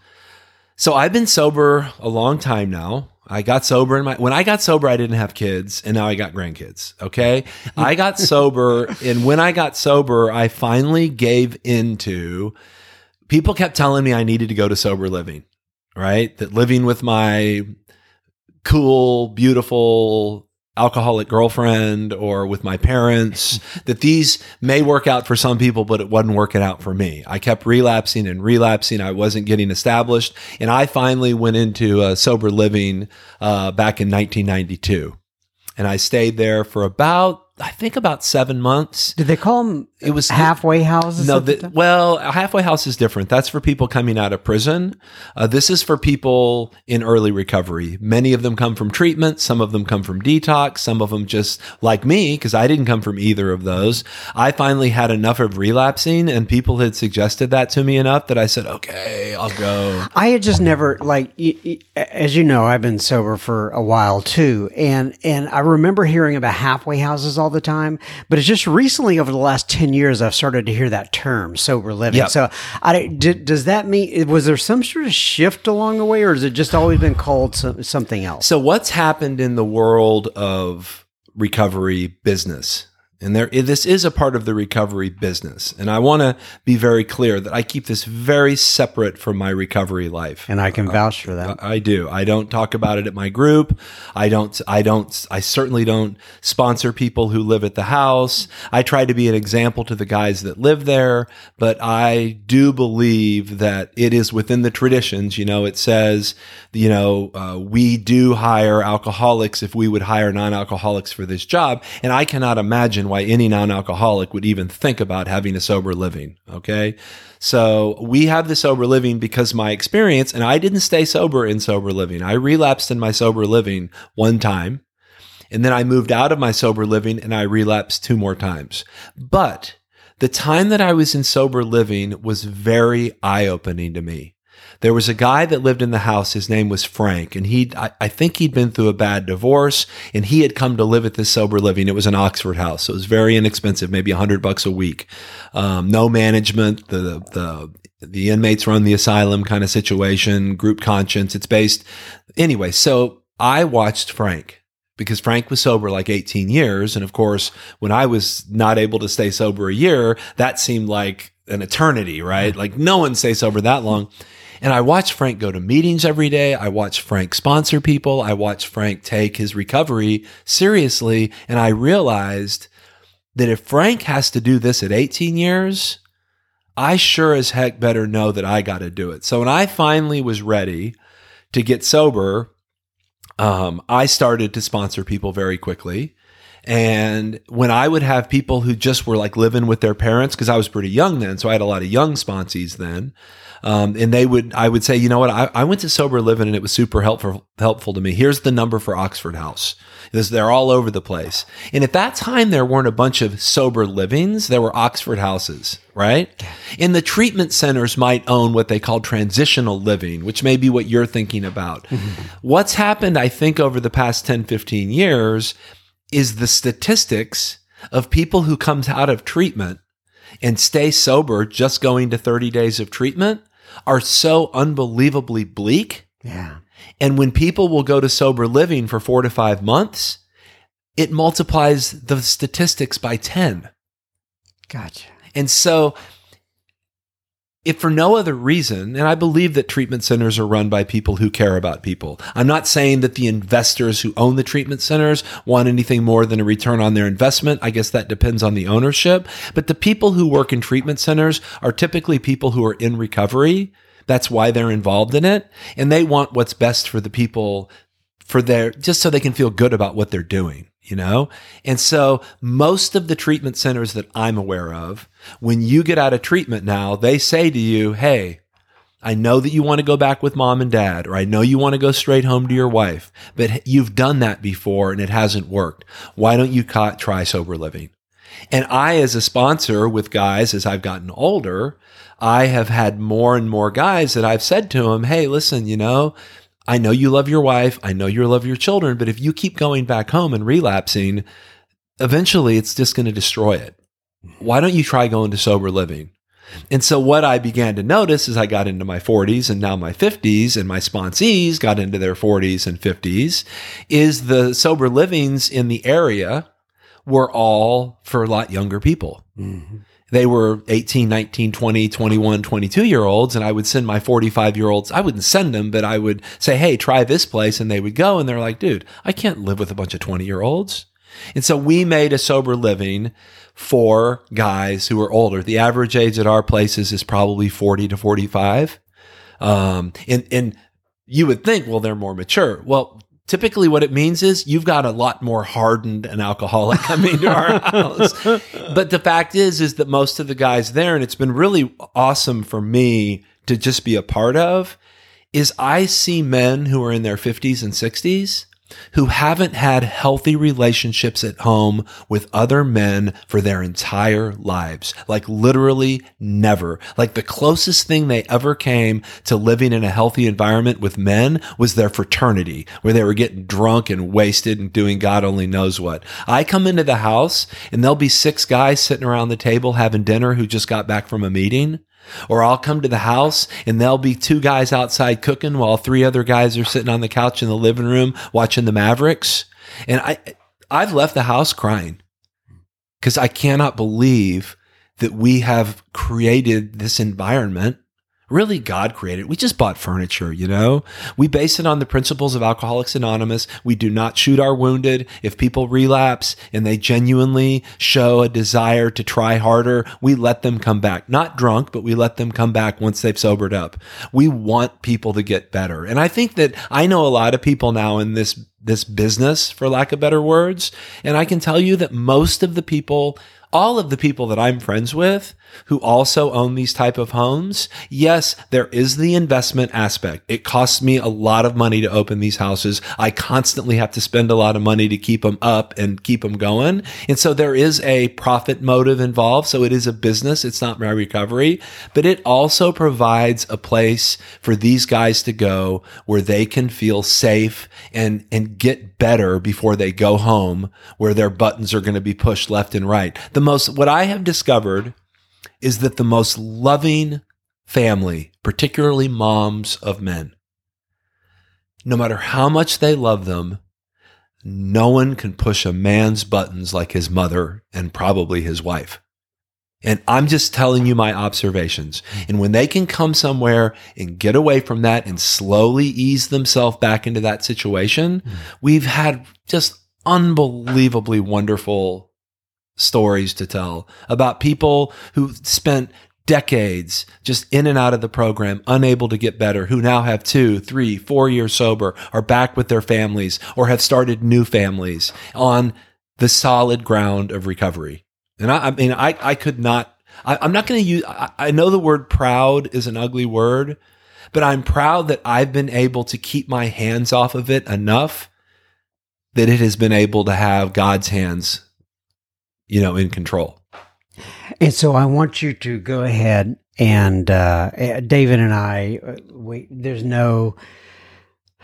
So I've been sober a long time now. I got sober in my when I got sober I didn't have kids and now I got grandkids, okay? I got sober and when I got sober I finally gave into people kept telling me I needed to go to sober living, right? That living with my cool, beautiful alcoholic girlfriend or with my parents that these may work out for some people but it wasn't working out for me. I kept relapsing and relapsing. I wasn't getting established. And i finally went into uh, sober living uh, back in 1992 and i stayed there for about I think about seven months. Did they call them? It was halfway houses. No, the, well, a halfway house is different. That's for people coming out of prison. Uh, this is for people in early recovery. Many of them come from treatment. Some of them come from detox. Some of them just like me, because I didn't come from either of those. I finally had enough of relapsing, and people had suggested that to me enough that I said, "Okay, I'll go." I had just never like, as you know, I've been sober for a while too, and and I remember hearing about halfway houses all all the time, but it's just recently over the last 10 years I've started to hear that term sober living. Yep. So I, did, does that mean, was there some sort of shift along the way or has it just always been called something else? So what's happened in the world of recovery business and there, this is a part of the recovery business. And I want to be very clear that I keep this very separate from my recovery life. And I can vouch for that. I, I do. I don't talk about it at my group. I don't, I don't, I certainly don't sponsor people who live at the house. I try to be an example to the guys that live there, but I do believe that it is within the traditions. You know, it says, you know, uh, we do hire alcoholics if we would hire non alcoholics for this job. And I cannot imagine why any non alcoholic would even think about having a sober living. Okay. So we have the sober living because my experience, and I didn't stay sober in sober living. I relapsed in my sober living one time. And then I moved out of my sober living and I relapsed two more times. But the time that I was in sober living was very eye opening to me there was a guy that lived in the house. His name was Frank, and he, I, I, think he'd been through a bad divorce, and he had come to live at this sober living. It was an Oxford house, so it was very inexpensive, maybe a hundred bucks a week. Um, no management. The the the inmates run the asylum kind of situation. Group conscience. It's based anyway. So I watched Frank because Frank was sober like 18 years. And of course, when I was not able to stay sober a year, that seemed like an eternity, right? Like no one stays sober that long. And I watched Frank go to meetings every day. I watched Frank sponsor people. I watched Frank take his recovery seriously. And I realized that if Frank has to do this at 18 years, I sure as heck better know that I got to do it. So when I finally was ready to get sober, um, I started to sponsor people very quickly. And when I would have people who just were like living with their parents, because I was pretty young then, so I had a lot of young sponsees then. Um, and they would, I would say, you know what, I, I, went to sober living and it was super helpful, helpful to me. Here's the number for Oxford House. Because they're all over the place. And at that time, there weren't a bunch of sober livings. There were Oxford houses, right? And the treatment centers might own what they call transitional living, which may be what you're thinking about. Mm-hmm. What's happened, I think, over the past 10, 15 years is the statistics of people who comes out of treatment and stay sober just going to 30 days of treatment are so unbelievably bleak. Yeah. And when people will go to sober living for 4 to 5 months, it multiplies the statistics by 10. Gotcha. And so if for no other reason, and I believe that treatment centers are run by people who care about people. I'm not saying that the investors who own the treatment centers want anything more than a return on their investment. I guess that depends on the ownership. But the people who work in treatment centers are typically people who are in recovery. That's why they're involved in it. And they want what's best for the people for their, just so they can feel good about what they're doing you know? And so most of the treatment centers that I'm aware of, when you get out of treatment now, they say to you, Hey, I know that you want to go back with mom and dad, or I know you want to go straight home to your wife, but you've done that before and it hasn't worked. Why don't you try sober living? And I, as a sponsor with guys, as I've gotten older, I have had more and more guys that I've said to them, Hey, listen, you know, I know you love your wife. I know you love your children, but if you keep going back home and relapsing, eventually it's just going to destroy it. Why don't you try going to sober living? And so what I began to notice as I got into my 40s and now my 50s and my sponsees got into their 40s and 50s is the sober livings in the area were all for a lot younger people. Mm-hmm they were 18, 19, 20, 21, 22 year olds. And I would send my 45 year olds, I wouldn't send them, but I would say, Hey, try this place. And they would go and they're like, dude, I can't live with a bunch of 20 year olds. And so we made a sober living for guys who are older. The average age at our places is probably 40 to 45. Um, and, and you would think, well, they're more mature. Well, typically what it means is you've got a lot more hardened and alcoholic coming to our house. But the fact is, is that most of the guys there, and it's been really awesome for me to just be a part of, is I see men who are in their 50s and 60s who haven't had healthy relationships at home with other men for their entire lives. Like literally never. Like the closest thing they ever came to living in a healthy environment with men was their fraternity, where they were getting drunk and wasted and doing God only knows what. I come into the house and there'll be six guys sitting around the table having dinner who just got back from a meeting. Or I'll come to the house and there'll be two guys outside cooking while three other guys are sitting on the couch in the living room watching the Mavericks. And I, I've left the house crying because I cannot believe that we have created this environment really God created. We just bought furniture, you know? We base it on the principles of Alcoholics Anonymous. We do not shoot our wounded. If people relapse and they genuinely show a desire to try harder, we let them come back. Not drunk, but we let them come back once they've sobered up. We want people to get better. And I think that I know a lot of people now in this this business for lack of better words and i can tell you that most of the people all of the people that I'm friends with who also own these type of homes, yes, there is the investment aspect. It costs me a lot of money to open these houses. I constantly have to spend a lot of money to keep them up and keep them going. And so there is a profit motive involved. So it is a business. It's not my recovery, but it also provides a place for these guys to go where they can feel safe and, and get better before they go home where their buttons are going to be pushed left and right. The most, what I have discovered is that the most loving family, particularly moms of men, no matter how much they love them, no one can push a man's buttons like his mother and probably his wife. And I'm just telling you my observations. And when they can come somewhere and get away from that and slowly ease themselves back into that situation, mm. we've had just unbelievably wonderful stories to tell about people who spent decades just in and out of the program, unable to get better, who now have two, three, four years sober, are back with their families, or have started new families on the solid ground of recovery. And I, I mean, I, I could not, I, am not going to use, I, I know the word proud is an ugly word, but I'm proud that I've been able to keep my hands off of it enough that it has been able to have God's hands, you know, in control. And so I want you to go ahead and uh, eh, David and I, uh, we, there's no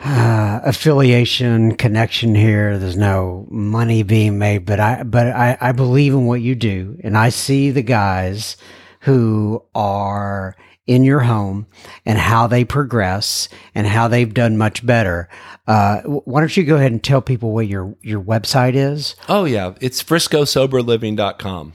uh, affiliation connection here. There's no money being made, but I but I, I believe in what you do, and I see the guys who are in your home and how they progress and how they've done much better. Uh, why don't you go ahead and tell people what your your website is? Oh yeah, it's friscosoberliving.com.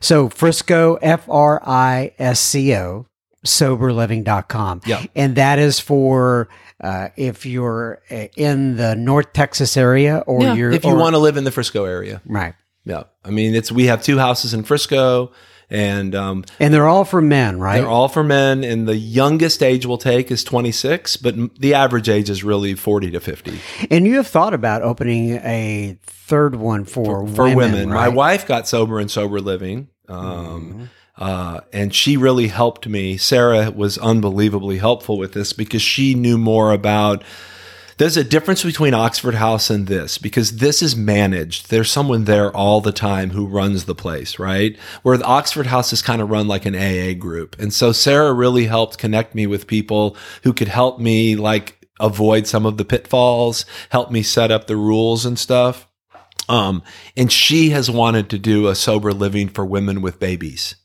So Frisco F R I S C O soberliving.com. Yeah. And that is for uh, if you're uh, in the North Texas area or yeah, you're if you want to live in the Frisco area. Right. Yeah. I mean, it's we have two houses in Frisco and um, and they're all for men, right? They're all for men, and the youngest age we'll take is 26, but the average age is really 40 to 50. And you have thought about opening a third one for for, for women. women. Right? My wife got sober and sober living. Um, mm-hmm. Uh, and she really helped me. Sarah was unbelievably helpful with this because she knew more about. There's a difference between Oxford House and this because this is managed. There's someone there all the time who runs the place, right? Where the Oxford House is kind of run like an AA group. And so Sarah really helped connect me with people who could help me like avoid some of the pitfalls, help me set up the rules and stuff. Um, and she has wanted to do a sober living for women with babies.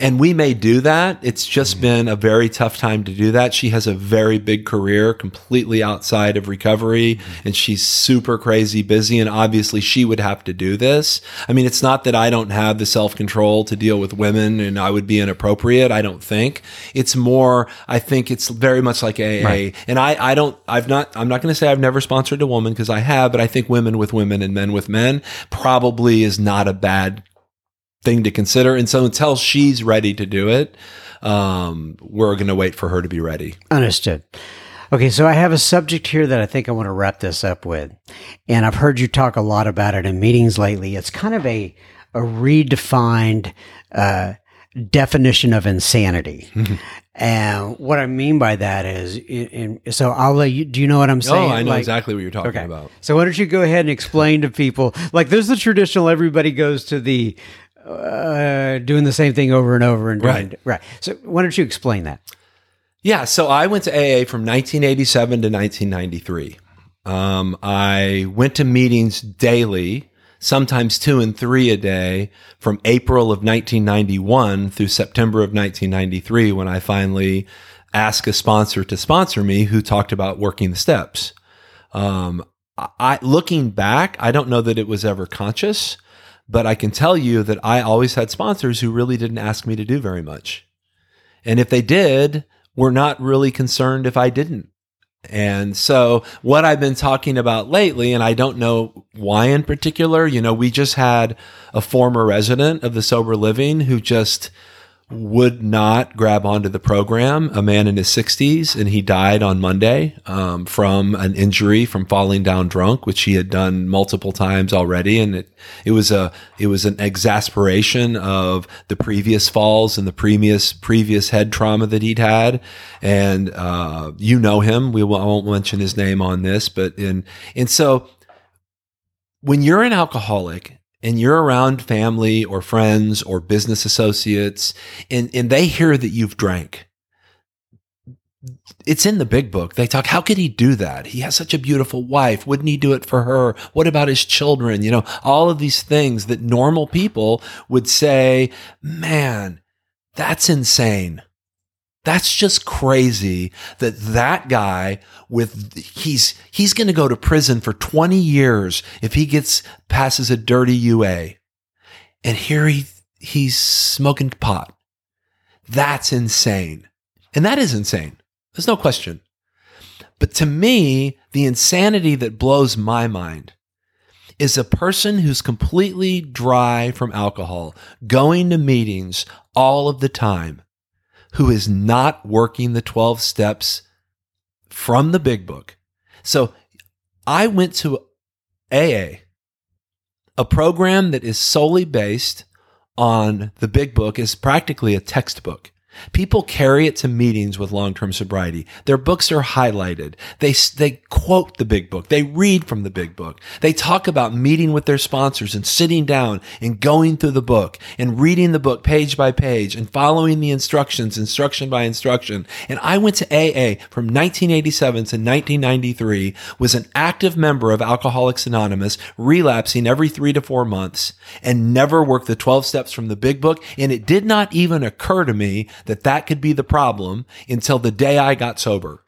And we may do that. It's just mm-hmm. been a very tough time to do that. She has a very big career completely outside of recovery mm-hmm. and she's super crazy busy. And obviously she would have to do this. I mean, it's not that I don't have the self control to deal with women and I would be inappropriate. I don't think it's more, I think it's very much like AA. Right. And I, I don't, I've not, I'm not going to say I've never sponsored a woman because I have, but I think women with women and men with men probably is not a bad thing to consider. And so until she's ready to do it, um, we're going to wait for her to be ready. Understood. Okay, so I have a subject here that I think I want to wrap this up with. And I've heard you talk a lot about it in meetings lately. It's kind of a, a redefined uh, definition of insanity. and what I mean by that is, in, in, so I'll let you, do you know what I'm saying? Oh, I know like, exactly what you're talking okay. about. So why don't you go ahead and explain to people, like there's the traditional, everybody goes to the uh, doing the same thing over and over and doing, right. Right. So why don't you explain that? Yeah. So I went to AA from 1987 to 1993. Um, I went to meetings daily, sometimes two and three a day from April of 1991 through September of 1993 when I finally asked a sponsor to sponsor me who talked about working the steps. Um, I, looking back, I don't know that it was ever conscious. But I can tell you that I always had sponsors who really didn't ask me to do very much. And if they did, were not really concerned if I didn't. And so what I've been talking about lately, and I don't know why in particular, you know, we just had a former resident of the sober living who just would not grab onto the program. A man in his 60s, and he died on Monday um, from an injury from falling down drunk, which he had done multiple times already. And it it was a it was an exasperation of the previous falls and the previous previous head trauma that he'd had. And uh, you know him. We won't, I won't mention his name on this, but in and so when you're an alcoholic and you're around family or friends or business associates and, and they hear that you've drank, it's in the big book. They talk, how could he do that? He has such a beautiful wife. Wouldn't he do it for her? What about his children? You know, all of these things that normal people would say, man, that's insane. That's just crazy that that guy with he's he's going to go to prison for 20 years if he gets passes a dirty UA. And here he he's smoking pot. That's insane. And that is insane. There's no question. But to me, the insanity that blows my mind is a person who's completely dry from alcohol, going to meetings all of the time who is not working the 12 steps from the big book. So I went to AA, a program that is solely based on the big book, is practically a textbook. People carry it to meetings with long-term sobriety. Their books are highlighted. They, they quote the big book. They read from the big book. They talk about meeting with their sponsors and sitting down and going through the book and reading the book page by page and following the instructions, instruction by instruction. And I went to AA from 1987 to 1993, was an active member of Alcoholics Anonymous, relapsing every three to four months and never worked the 12 steps from the big book. And it did not even occur to me that that could be the problem until the day I got sober.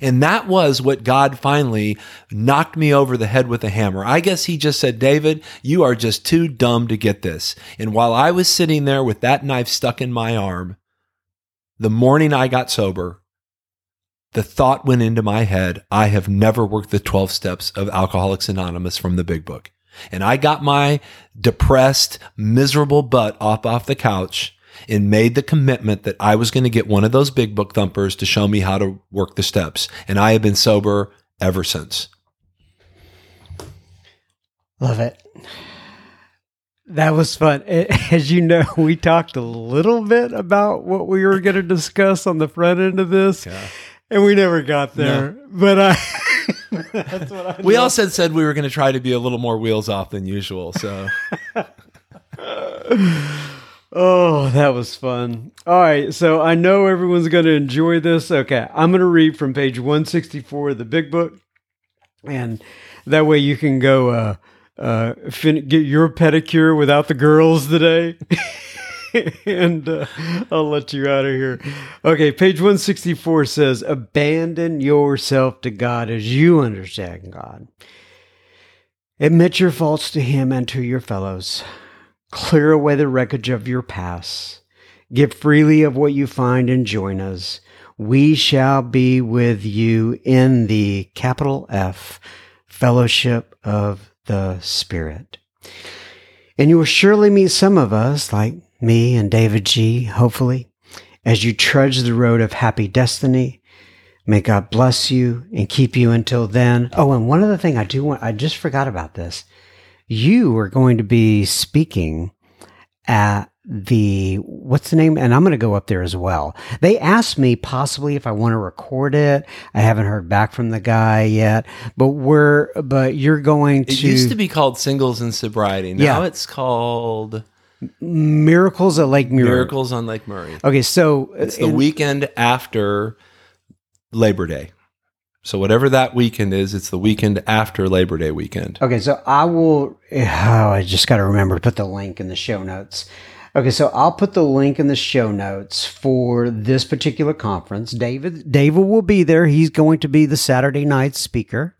And that was what God finally knocked me over the head with a hammer. I guess he just said, David, you are just too dumb to get this. And while I was sitting there with that knife stuck in my arm, the morning I got sober, the thought went into my head, I have never worked the 12 steps of Alcoholics Anonymous from the big book. And I got my depressed, miserable butt off off the couch and made the commitment that I was going to get one of those big book thumpers to show me how to work the steps. And I have been sober ever since. Love it. That was fun. As you know, we talked a little bit about what we were going to discuss on the front end of this, yeah. and we never got there. No. But I. that's what I we also said we were going to try to be a little more wheels off than usual. So. Oh, that was fun. All right, so I know everyone's going to enjoy this. Okay, I'm going to read from page 164 of the big book, and that way you can go uh, uh, fin- get your pedicure without the girls today. and uh, I'll let you out of here. Okay, page 164 says, Abandon yourself to God as you understand God. Admit your faults to Him and to your fellows. Clear away the wreckage of your past. Give freely of what you find and join us. We shall be with you in the capital F fellowship of the Spirit. And you will surely meet some of us, like me and David G., hopefully, as you trudge the road of happy destiny. May God bless you and keep you until then. Oh, and one other thing I do want, I just forgot about this you are going to be speaking at the what's the name? And i'm going to go up there as well. They asked me possibly if i want to record it. I haven't heard back from the guy yet but we're but you're going to it used to be called singles and sobriety. Now yeah. it's called miracles at lake murray. Miracles on lake murray. Okay so it's the in, weekend after labor day so whatever that weekend is, it's the weekend after Labor Day weekend. Okay, so I will. Oh, I just got to remember to put the link in the show notes. Okay, so I'll put the link in the show notes for this particular conference. David David will be there. He's going to be the Saturday night speaker.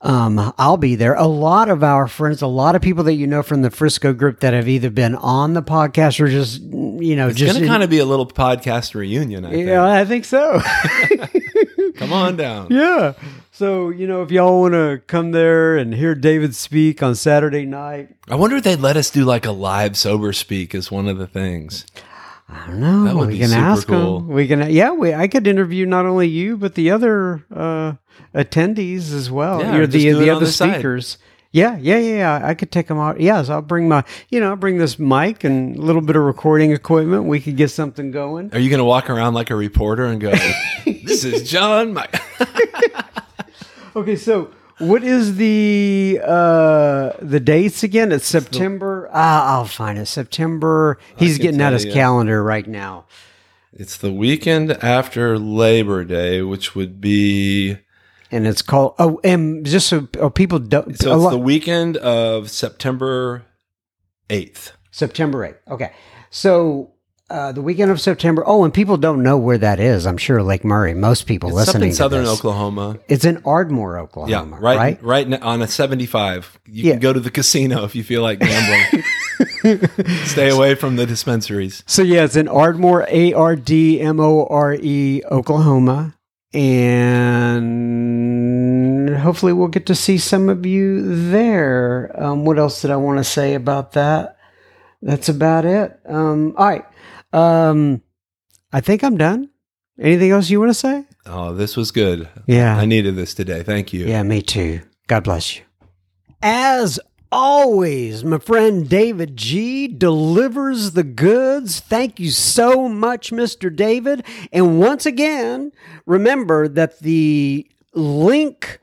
Um, I'll be there. A lot of our friends, a lot of people that you know from the Frisco group that have either been on the podcast or just, you know, it's just going to kind of be a little podcast reunion. I yeah, I think so. Come on down. Yeah. So, you know, if y'all want to come there and hear David speak on Saturday night. I wonder if they'd let us do like a live sober speak as one of the things. I don't know. That would we be can super ask cool. them. We can, yeah. We, I could interview not only you but the other uh, attendees as well. Yeah, You're or the just do it the other the side. Yeah, yeah, yeah. I could take them out. Yes, I'll bring my, you know, I'll bring this mic and a little bit of recording equipment. We could get something going. Are you going to walk around like a reporter and go, "This is John"? My- Okay, so what is the uh the dates again? It's September. Ah, I'll find it. September. He's getting out his you. calendar right now. it's the weekend after Labor Day, which would be and it's called oh and just so oh, people don't so it's the weekend of September eighth. September 8th. Okay. So uh, the weekend of September. Oh, and people don't know where that is. I'm sure Lake Murray. Most people It's listening in southern this. Oklahoma. It's in Ardmore, Yeah, Oklahoma. right, right. right, n- on a seventy-five. You Yeah. can go to the casino if you feel like gambling. Stay away from the dispensaries. So yeah, it's in Ardmore, A R D M O R E, Oklahoma, and hopefully we'll get to see some of you there. Um, what else did I want to say about that? That's about it. Um, all right, um, I think I'm done. Anything else you want to say? Oh, this was good. Yeah. I needed this today. Thank you. Yeah, me too. God bless you. As always, my friend David G delivers the goods. Thank you so much, Mr. David. And once again, remember that the link,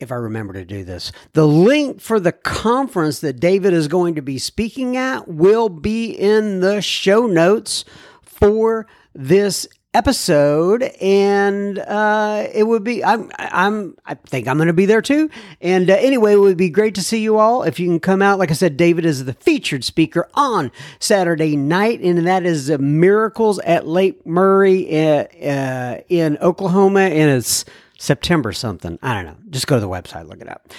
if I remember to do this, the link for the conference that David is going to be speaking at will be in the show notes for this episode and uh it would be i'm i'm i think i'm gonna be there too. And uh, anyway it would be great to see you all. If you can come out like i said david is the featured speaker on saturday night and that is uh, miracles at lake murray uh, uh, in oklahoma and it's september something. I don't know. Just go to the website look it up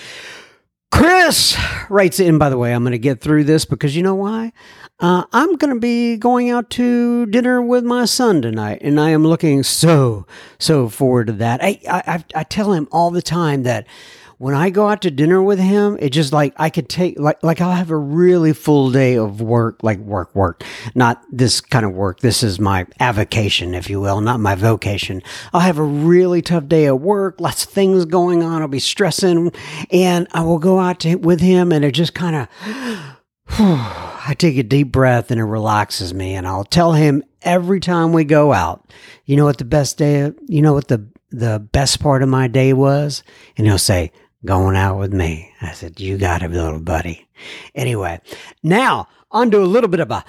Chris writes in, by the way, I'm going to get through this because you know why? Uh, I'm going to be going out to dinner with my son tonight, and I am looking so, so forward to that. I, I, I- I tell him all the time that when I go out to dinner with him, it just like I could take, like, like I'll have a really full day of work, like work, work, not this kind of work. This is my avocation, if you will, not my vocation. I'll have a really tough day at work, lots of things going on. I'll be stressing, and I will go out to, with him, and it just kind of, I take a deep breath and it relaxes me. And I'll tell him every time we go out, you know what the best day, you know what the, the best part of my day was? And he'll say, going out with me. I said, you got it, little buddy. Anyway, now on to a little bit of a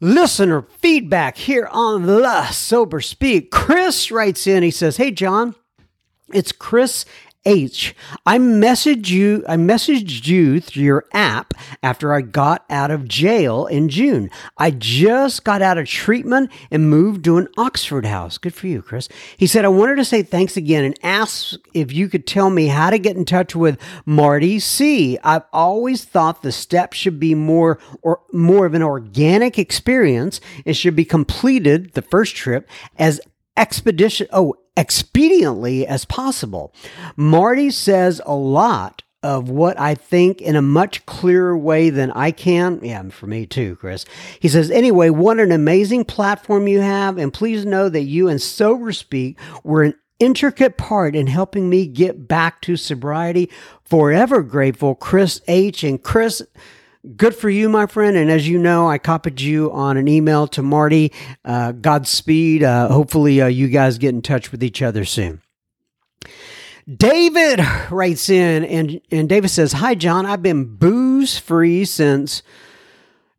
listener feedback here on the Sober Speak. Chris writes in, he says, Hey, John, it's Chris H. I messaged you I messaged you through your app after I got out of jail in June. I just got out of treatment and moved to an Oxford house. Good for you, Chris. He said I wanted to say thanks again and ask if you could tell me how to get in touch with Marty C. I've always thought the steps should be more or more of an organic experience and should be completed the first trip as expedition oh expediently as possible marty says a lot of what I think in a much clearer way than I can. Yeah, for me too, Chris. He says, anyway, what an amazing platform you have. And please know that you and Sober Speak were an intricate part in helping me get back to sobriety. Forever grateful, Chris H. And Chris, good for you, my friend. And as you know, I copied you on an email to Marty. Uh, Godspeed. Uh, hopefully, uh, you guys get in touch with each other soon. David writes in, and, and David says, Hi, John. I've been booze free since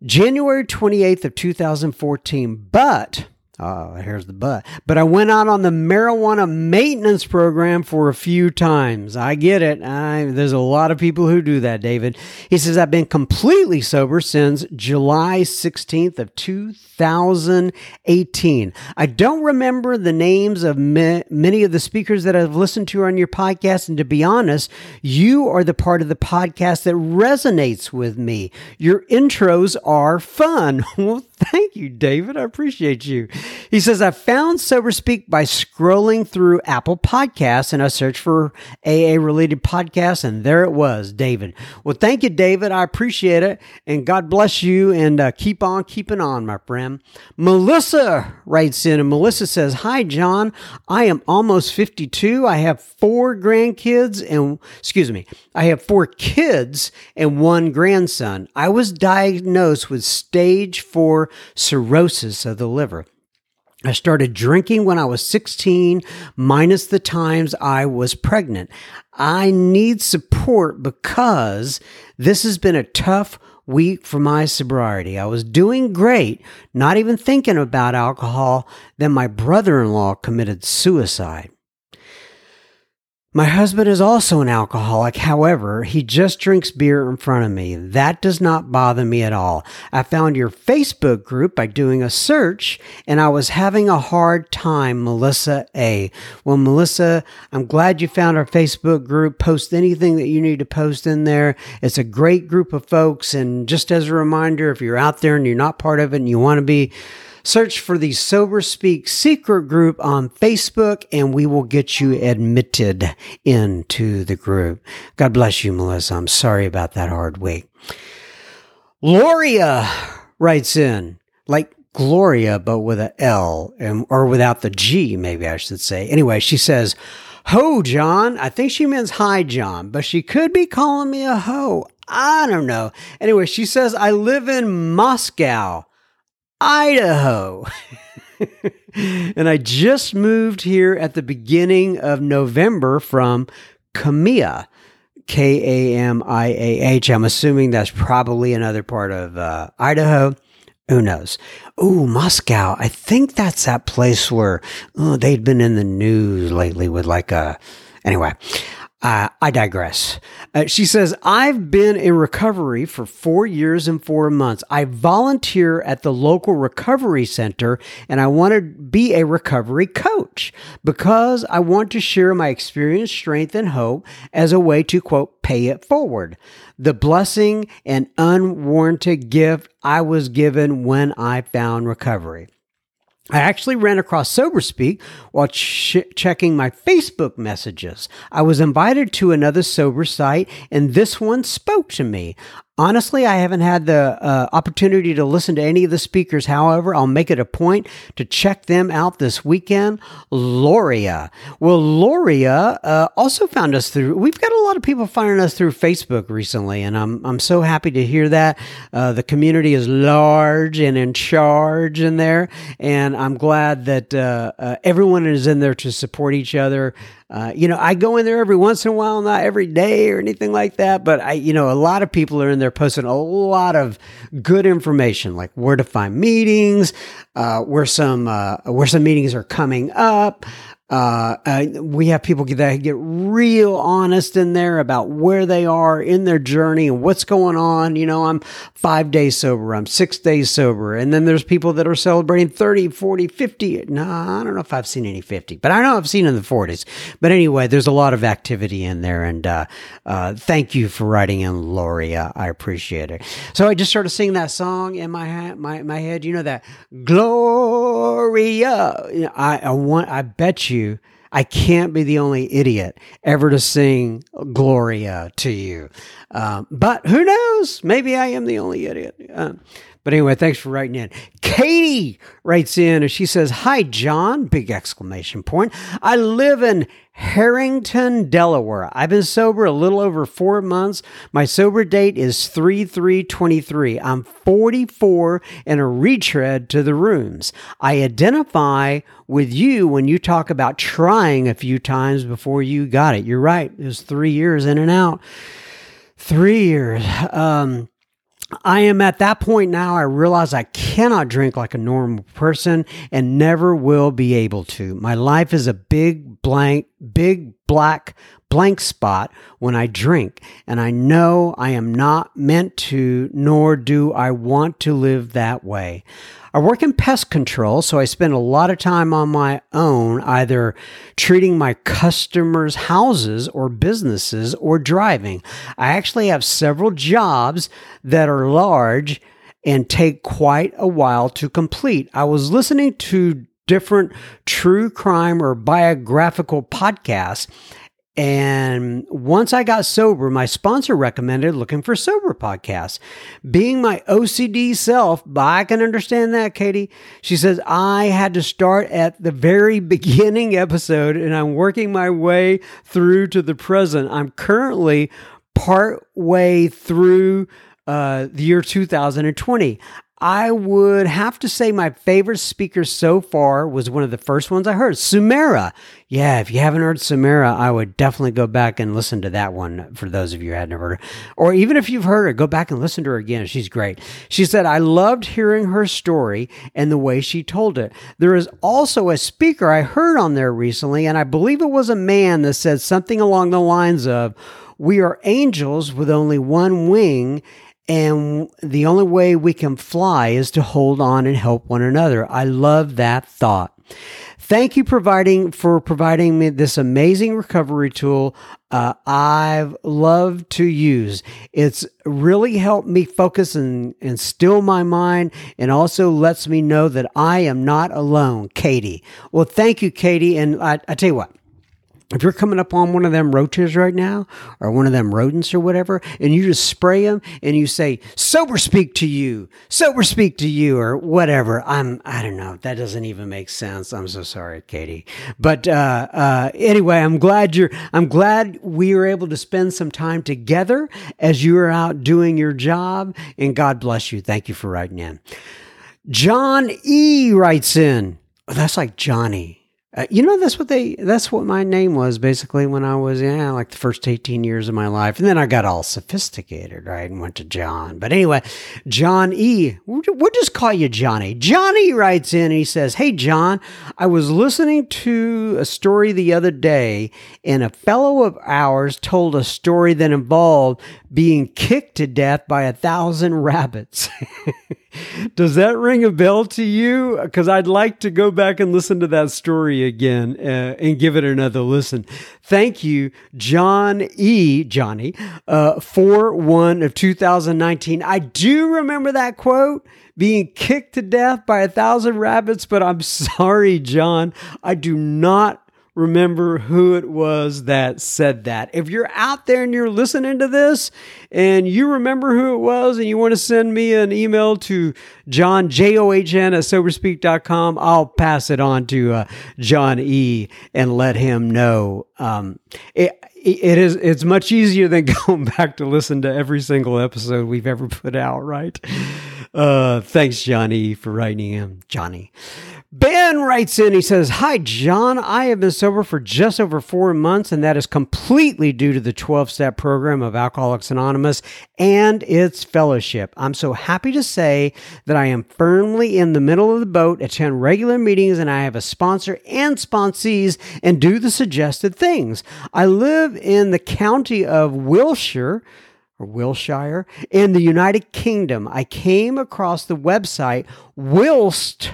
January 28th of 2014, but Oh, here's the but. But I went out on the marijuana maintenance program for a few times. I get it. I, there's a lot of people who do that, David. He says, I've been completely sober since July 16th of 2018. I don't remember the names of ma- many of the speakers that I've listened to on your podcast. And to be honest, you are the part of the podcast that resonates with me. Your intros are fun. Well, thank you, David. I appreciate you. He says, I found Sober Speak by scrolling through Apple Podcasts and I searched for AA related podcasts, and there it was, David. Well, thank you, David. I appreciate it. And God bless you and uh, keep on keeping on, my friend. Melissa writes in, and Melissa says, Hi, John. I am almost 52. I have four grandkids and, excuse me, I have four kids and one grandson. I was diagnosed with stage four cirrhosis of the liver. I started drinking when I was 16, minus the times I was pregnant. I need support because this has been a tough week for my sobriety. I was doing great, not even thinking about alcohol. Then my brother in law committed suicide. My husband is also an alcoholic. However, he just drinks beer in front of me. That does not bother me at all. I found your Facebook group by doing a search and I was having a hard time, Melissa A. Well, Melissa, I'm glad you found our Facebook group. Post anything that you need to post in there. It's a great group of folks. And just as a reminder, if you're out there and you're not part of it and you want to be, Search for the Sober Speak secret group on Facebook and we will get you admitted into the group. God bless you, Melissa. I'm sorry about that hard week. Gloria writes in, like Gloria, but with a L and, or without the G, maybe I should say. Anyway, she says, Ho, John. I think she means hi, John, but she could be calling me a ho. I don't know. Anyway, she says, I live in Moscow. Idaho. and I just moved here at the beginning of November from Kamiah. K A M I A H. I'm assuming that's probably another part of uh, Idaho. Who knows? Ooh, Moscow. I think that's that place where oh, they'd been in the news lately with like a. Anyway, uh, I digress. Uh, she says, I've been in recovery for four years and four months. I volunteer at the local recovery center and I want to be a recovery coach because I want to share my experience, strength, and hope as a way to, quote, pay it forward. The blessing and unwarranted gift I was given when I found recovery. I actually ran across SoberSpeak while ch- checking my Facebook messages. I was invited to another sober site, and this one spoke to me. Honestly, I haven't had the uh, opportunity to listen to any of the speakers. However, I'll make it a point to check them out this weekend. Loria. Well, Loria uh, also found us through, we've got a lot of people finding us through Facebook recently, and I'm, I'm so happy to hear that. Uh, the community is large and in charge in there, and I'm glad that uh, uh, everyone is in there to support each other. Uh, you know, I go in there every once in a while, not every day or anything like that, but I, you know, a lot of people are in there posting a lot of good information, like where to find meetings, uh, where some uh, where some meetings are coming up. Uh, uh, we have people that get real honest in there about where they are in their journey and what's going on. You know, I'm five days sober, I'm six days sober. And then there's people that are celebrating 30, 40, 50. No, I don't know if I've seen any 50, but I know I've seen in the 40s. But anyway, there's a lot of activity in there. And uh, uh, thank you for writing in, Loria. I appreciate it. So I just started singing that song in my, my, my head. You know, that Gloria. I, I want, I bet you I can't be the only idiot ever to sing Gloria to you. Um, but who knows? Maybe I am the only idiot. Uh, but anyway, thanks for writing in. Katie writes in and she says, Hi, John, big exclamation point. I live in Harrington, Delaware. I've been sober a little over four months. My sober date is 3 3 23. I'm 44 and a retread to the rooms. I identify with you when you talk about trying a few times before you got it. You're right. It was three years in and out. Three years. Um, I am at that point now. I realize I cannot drink like a normal person and never will be able to. My life is a big blank, big black blank spot when I drink, and I know I am not meant to, nor do I want to live that way. I work in pest control, so I spend a lot of time on my own, either treating my customers' houses or businesses or driving. I actually have several jobs that are large and take quite a while to complete. I was listening to different true crime or biographical podcasts and once I got sober, my sponsor recommended looking for sober podcasts. Being my OCD self, I can understand that, Katie. She says, I had to start at the very beginning episode and I'm working my way through to the present. I'm currently part way through uh, the year 2020. I would have to say my favorite speaker so far was one of the first ones I heard, Sumera. Yeah, if you haven't heard Sumera, I would definitely go back and listen to that one for those of you who hadn't heard her. Or even if you've heard her, go back and listen to her again. She's great. She said, I loved hearing her story and the way she told it. There is also a speaker I heard on there recently, and I believe it was a man that said something along the lines of, we are angels with only one wing, and the only way we can fly is to hold on and help one another. I love that thought. Thank you providing for providing me this amazing recovery tool. Uh, I've loved to use. It's really helped me focus and, still my mind, and also lets me know that I am not alone. Katie. Well, thank you, Katie. And I, I tell you what if you're coming up on one of them roaches right now or one of them rodents or whatever and you just spray them and you say sober speak to you sober speak to you or whatever i'm i don't know that doesn't even make sense. I'm so sorry katie. But uh, uh, anyway i'm glad you're i'm glad we were able to spend some time together as you were out doing your job and god bless you. Thank you for writing in. John e writes in. Oh, that's like johnny uh, you know, that's what they, that's what my name was basically when I was, yeah, like the first 18 years of my life. And then I got all sophisticated, right? And went to John. But anyway, John E., we'll just call you Johnny. Johnny writes in, and he says, Hey, John, I was listening to a story the other day, and a fellow of ours told a story that involved being kicked to death by a thousand rabbits. Does that ring a bell to you? Because I'd like to go back and listen to that story again uh, and give it another listen. Thank you, John E. Johnny, uh, 4 1 of 2019. I do remember that quote being kicked to death by a thousand rabbits, but I'm sorry, John. I do not remember who it was that said that. If you're out there and you're listening to this and you remember who it was and you want to send me an email to John, J O H N, at soberspeak.com, I'll pass it on to uh, John E. and let him know. Um, it, it is it's much easier than going back to listen to every single episode we've ever put out, right? Uh, thanks, Johnny, for writing in. Johnny. Ben writes in, he says, Hi, John. I have been sober for just over four months, and that is completely due to the 12 step program of Alcoholics Anonymous and its fellowship. I'm so happy to say that I am firmly in the middle of the boat, attend regular meetings, and I have a sponsor and sponsees and do the suggested things. I live in the county of Wiltshire or Wilshire in the United Kingdom. I came across the website whilst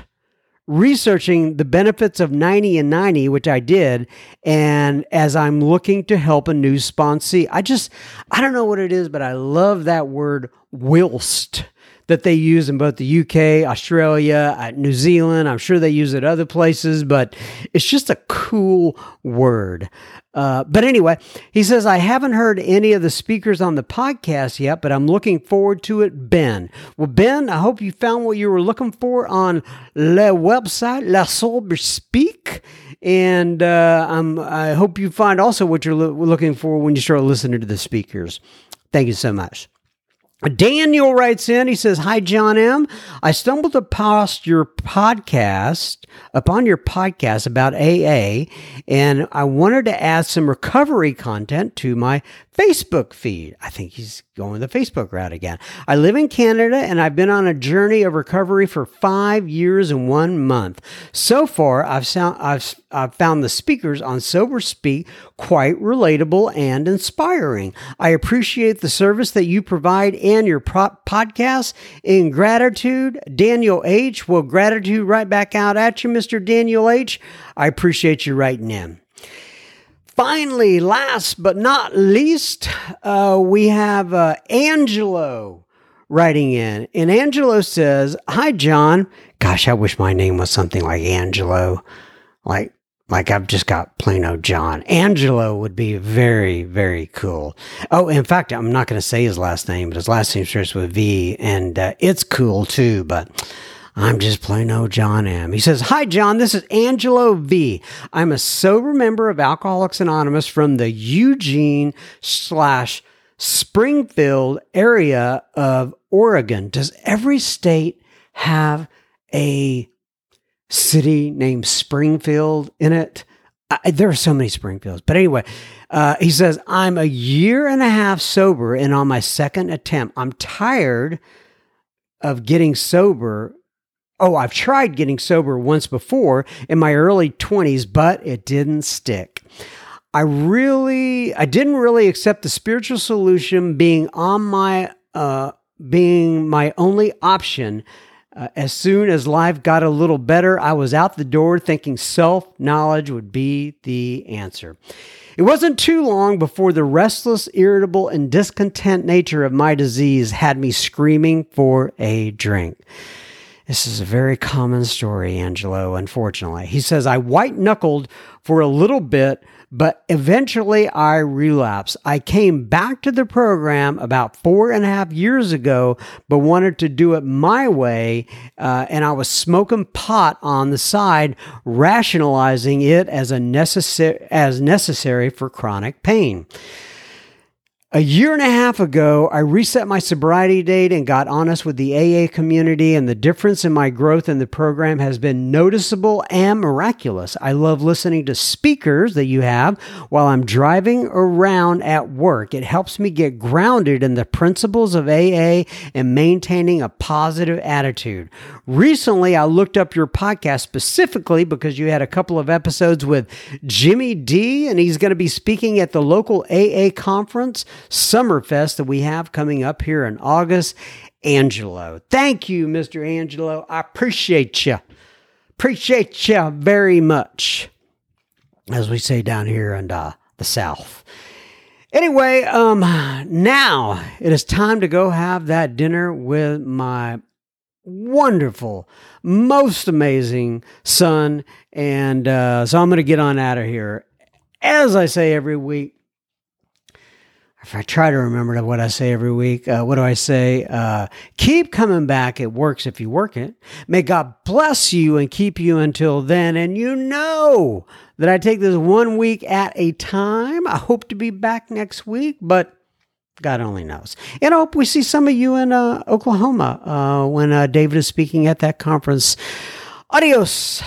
researching the benefits of 90 and 90, which I did. And as I'm looking to help a new sponsee, I just, I don't know what it is, but I love that word whilst that they use in both the UK, Australia, uh, New Zealand. I'm sure they use it other places, but it's just a cool word. Uh, but anyway, he says, I haven't heard any of the speakers on the podcast yet, but I'm looking forward to it, Ben. Well, Ben, I hope you found what you were looking for on the website, La Sober Speak. And uh, i hope you find also what you're lo- looking for when you start listening to the speakers. Thank you so much. Daniel writes in, he says, Hi, John M. I stumbled across your podcast, upon your podcast about AA, and I wanted to add some recovery content to my Facebook feed. I think he's going the Facebook route again. I live in Canada and I've been on a journey of recovery for five years and one month. So far, I've, sound, I've, I've found the speakers on Sober Speak quite relatable and inspiring. I appreciate the service that you provide and your pro- podcast. In gratitude, Daniel H. Well, gratitude right back out at you, Mr. Daniel H. I appreciate you writing in. Finally, last but not least, uh, we have uh, Angelo writing in. And Angelo says, Hi, John. Gosh, I wish my name was something like Angelo. Like, like I've just got plain old John. Angelo would be very, very cool. Oh, in fact, I'm not going to say his last name, but his last name starts with V, and uh, it's cool too. But I'm just plain old John M. He says, Hi, John. This is Angelo V. I'm a sober member of Alcoholics Anonymous from the Eugene slash Springfield area of Oregon. Does every state have a city named Springfield in it? I, there are so many Springfields. But anyway, uh, he says, I'm a year and a half sober and on my second attempt. I'm tired of getting sober. Oh, I've tried getting sober once before in my early 20s, but it didn't stick. I really, I didn't really accept the spiritual solution being on my, uh, being my only option uh, as soon as life got a little better, I was out the door thinking self knowledge would be the answer. It wasn't too long before the restless, irritable, and discontent nature of my disease had me screaming for a drink. This is a very common story, Angelo, unfortunately. He says, I white knuckled for a little bit but eventually I relapsed. I came back to the program about four and a half years ago, but wanted to do it my way. Uh, and I was smoking pot on the side, rationalizing it as a necessary as necessary for chronic pain. A year and a half ago, I reset my sobriety date and got honest with the AA community, and the difference in my growth in the program has been noticeable and miraculous. I love listening to speakers that you have while I'm driving around at work. It helps me get grounded in the principles of AA and maintaining a positive attitude. Recently, I looked up your podcast specifically because you had a couple of episodes with Jimmy D, and he's going to be speaking at the local AA conference. Summerfest that we have coming up here in August. Angelo. Thank you, Mr. Angelo. I appreciate you. Appreciate you very much, as we say down here in uh, the South. Anyway, um, now it is time to go have that dinner with my wonderful, most amazing son. And uh, so I'm going to get on out of here. As I say every week, if I try to remember what I say every week, uh, what do I say? Uh, keep coming back. It works if you work it. May God bless you and keep you until then. And you know that I take this one week at a time. I hope to be back next week, but God only knows. And I hope we see some of you in uh, Oklahoma uh, when uh, David is speaking at that conference. Adios,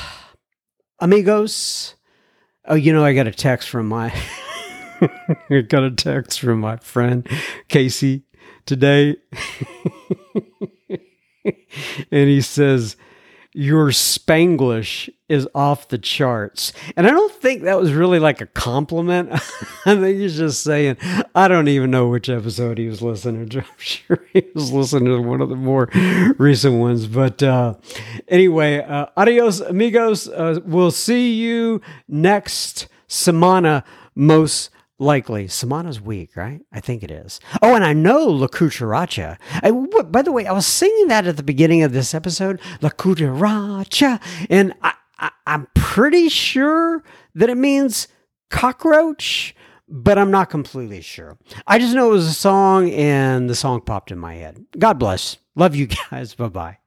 amigos. Oh, you know, I got a text from my. I got a text from my friend Casey today. and he says, Your Spanglish is off the charts. And I don't think that was really like a compliment. I think he's just saying, I don't even know which episode he was listening to. I'm sure he was listening to one of the more recent ones. But uh, anyway, uh, adios, amigos. Uh, we'll see you next semana, most likely. Semana's week, right? I think it is. Oh, and I know La Cucaracha. By the way, I was singing that at the beginning of this episode, La Cucaracha, and I, I, I'm pretty sure that it means cockroach, but I'm not completely sure. I just know it was a song, and the song popped in my head. God bless. Love you guys. Bye bye.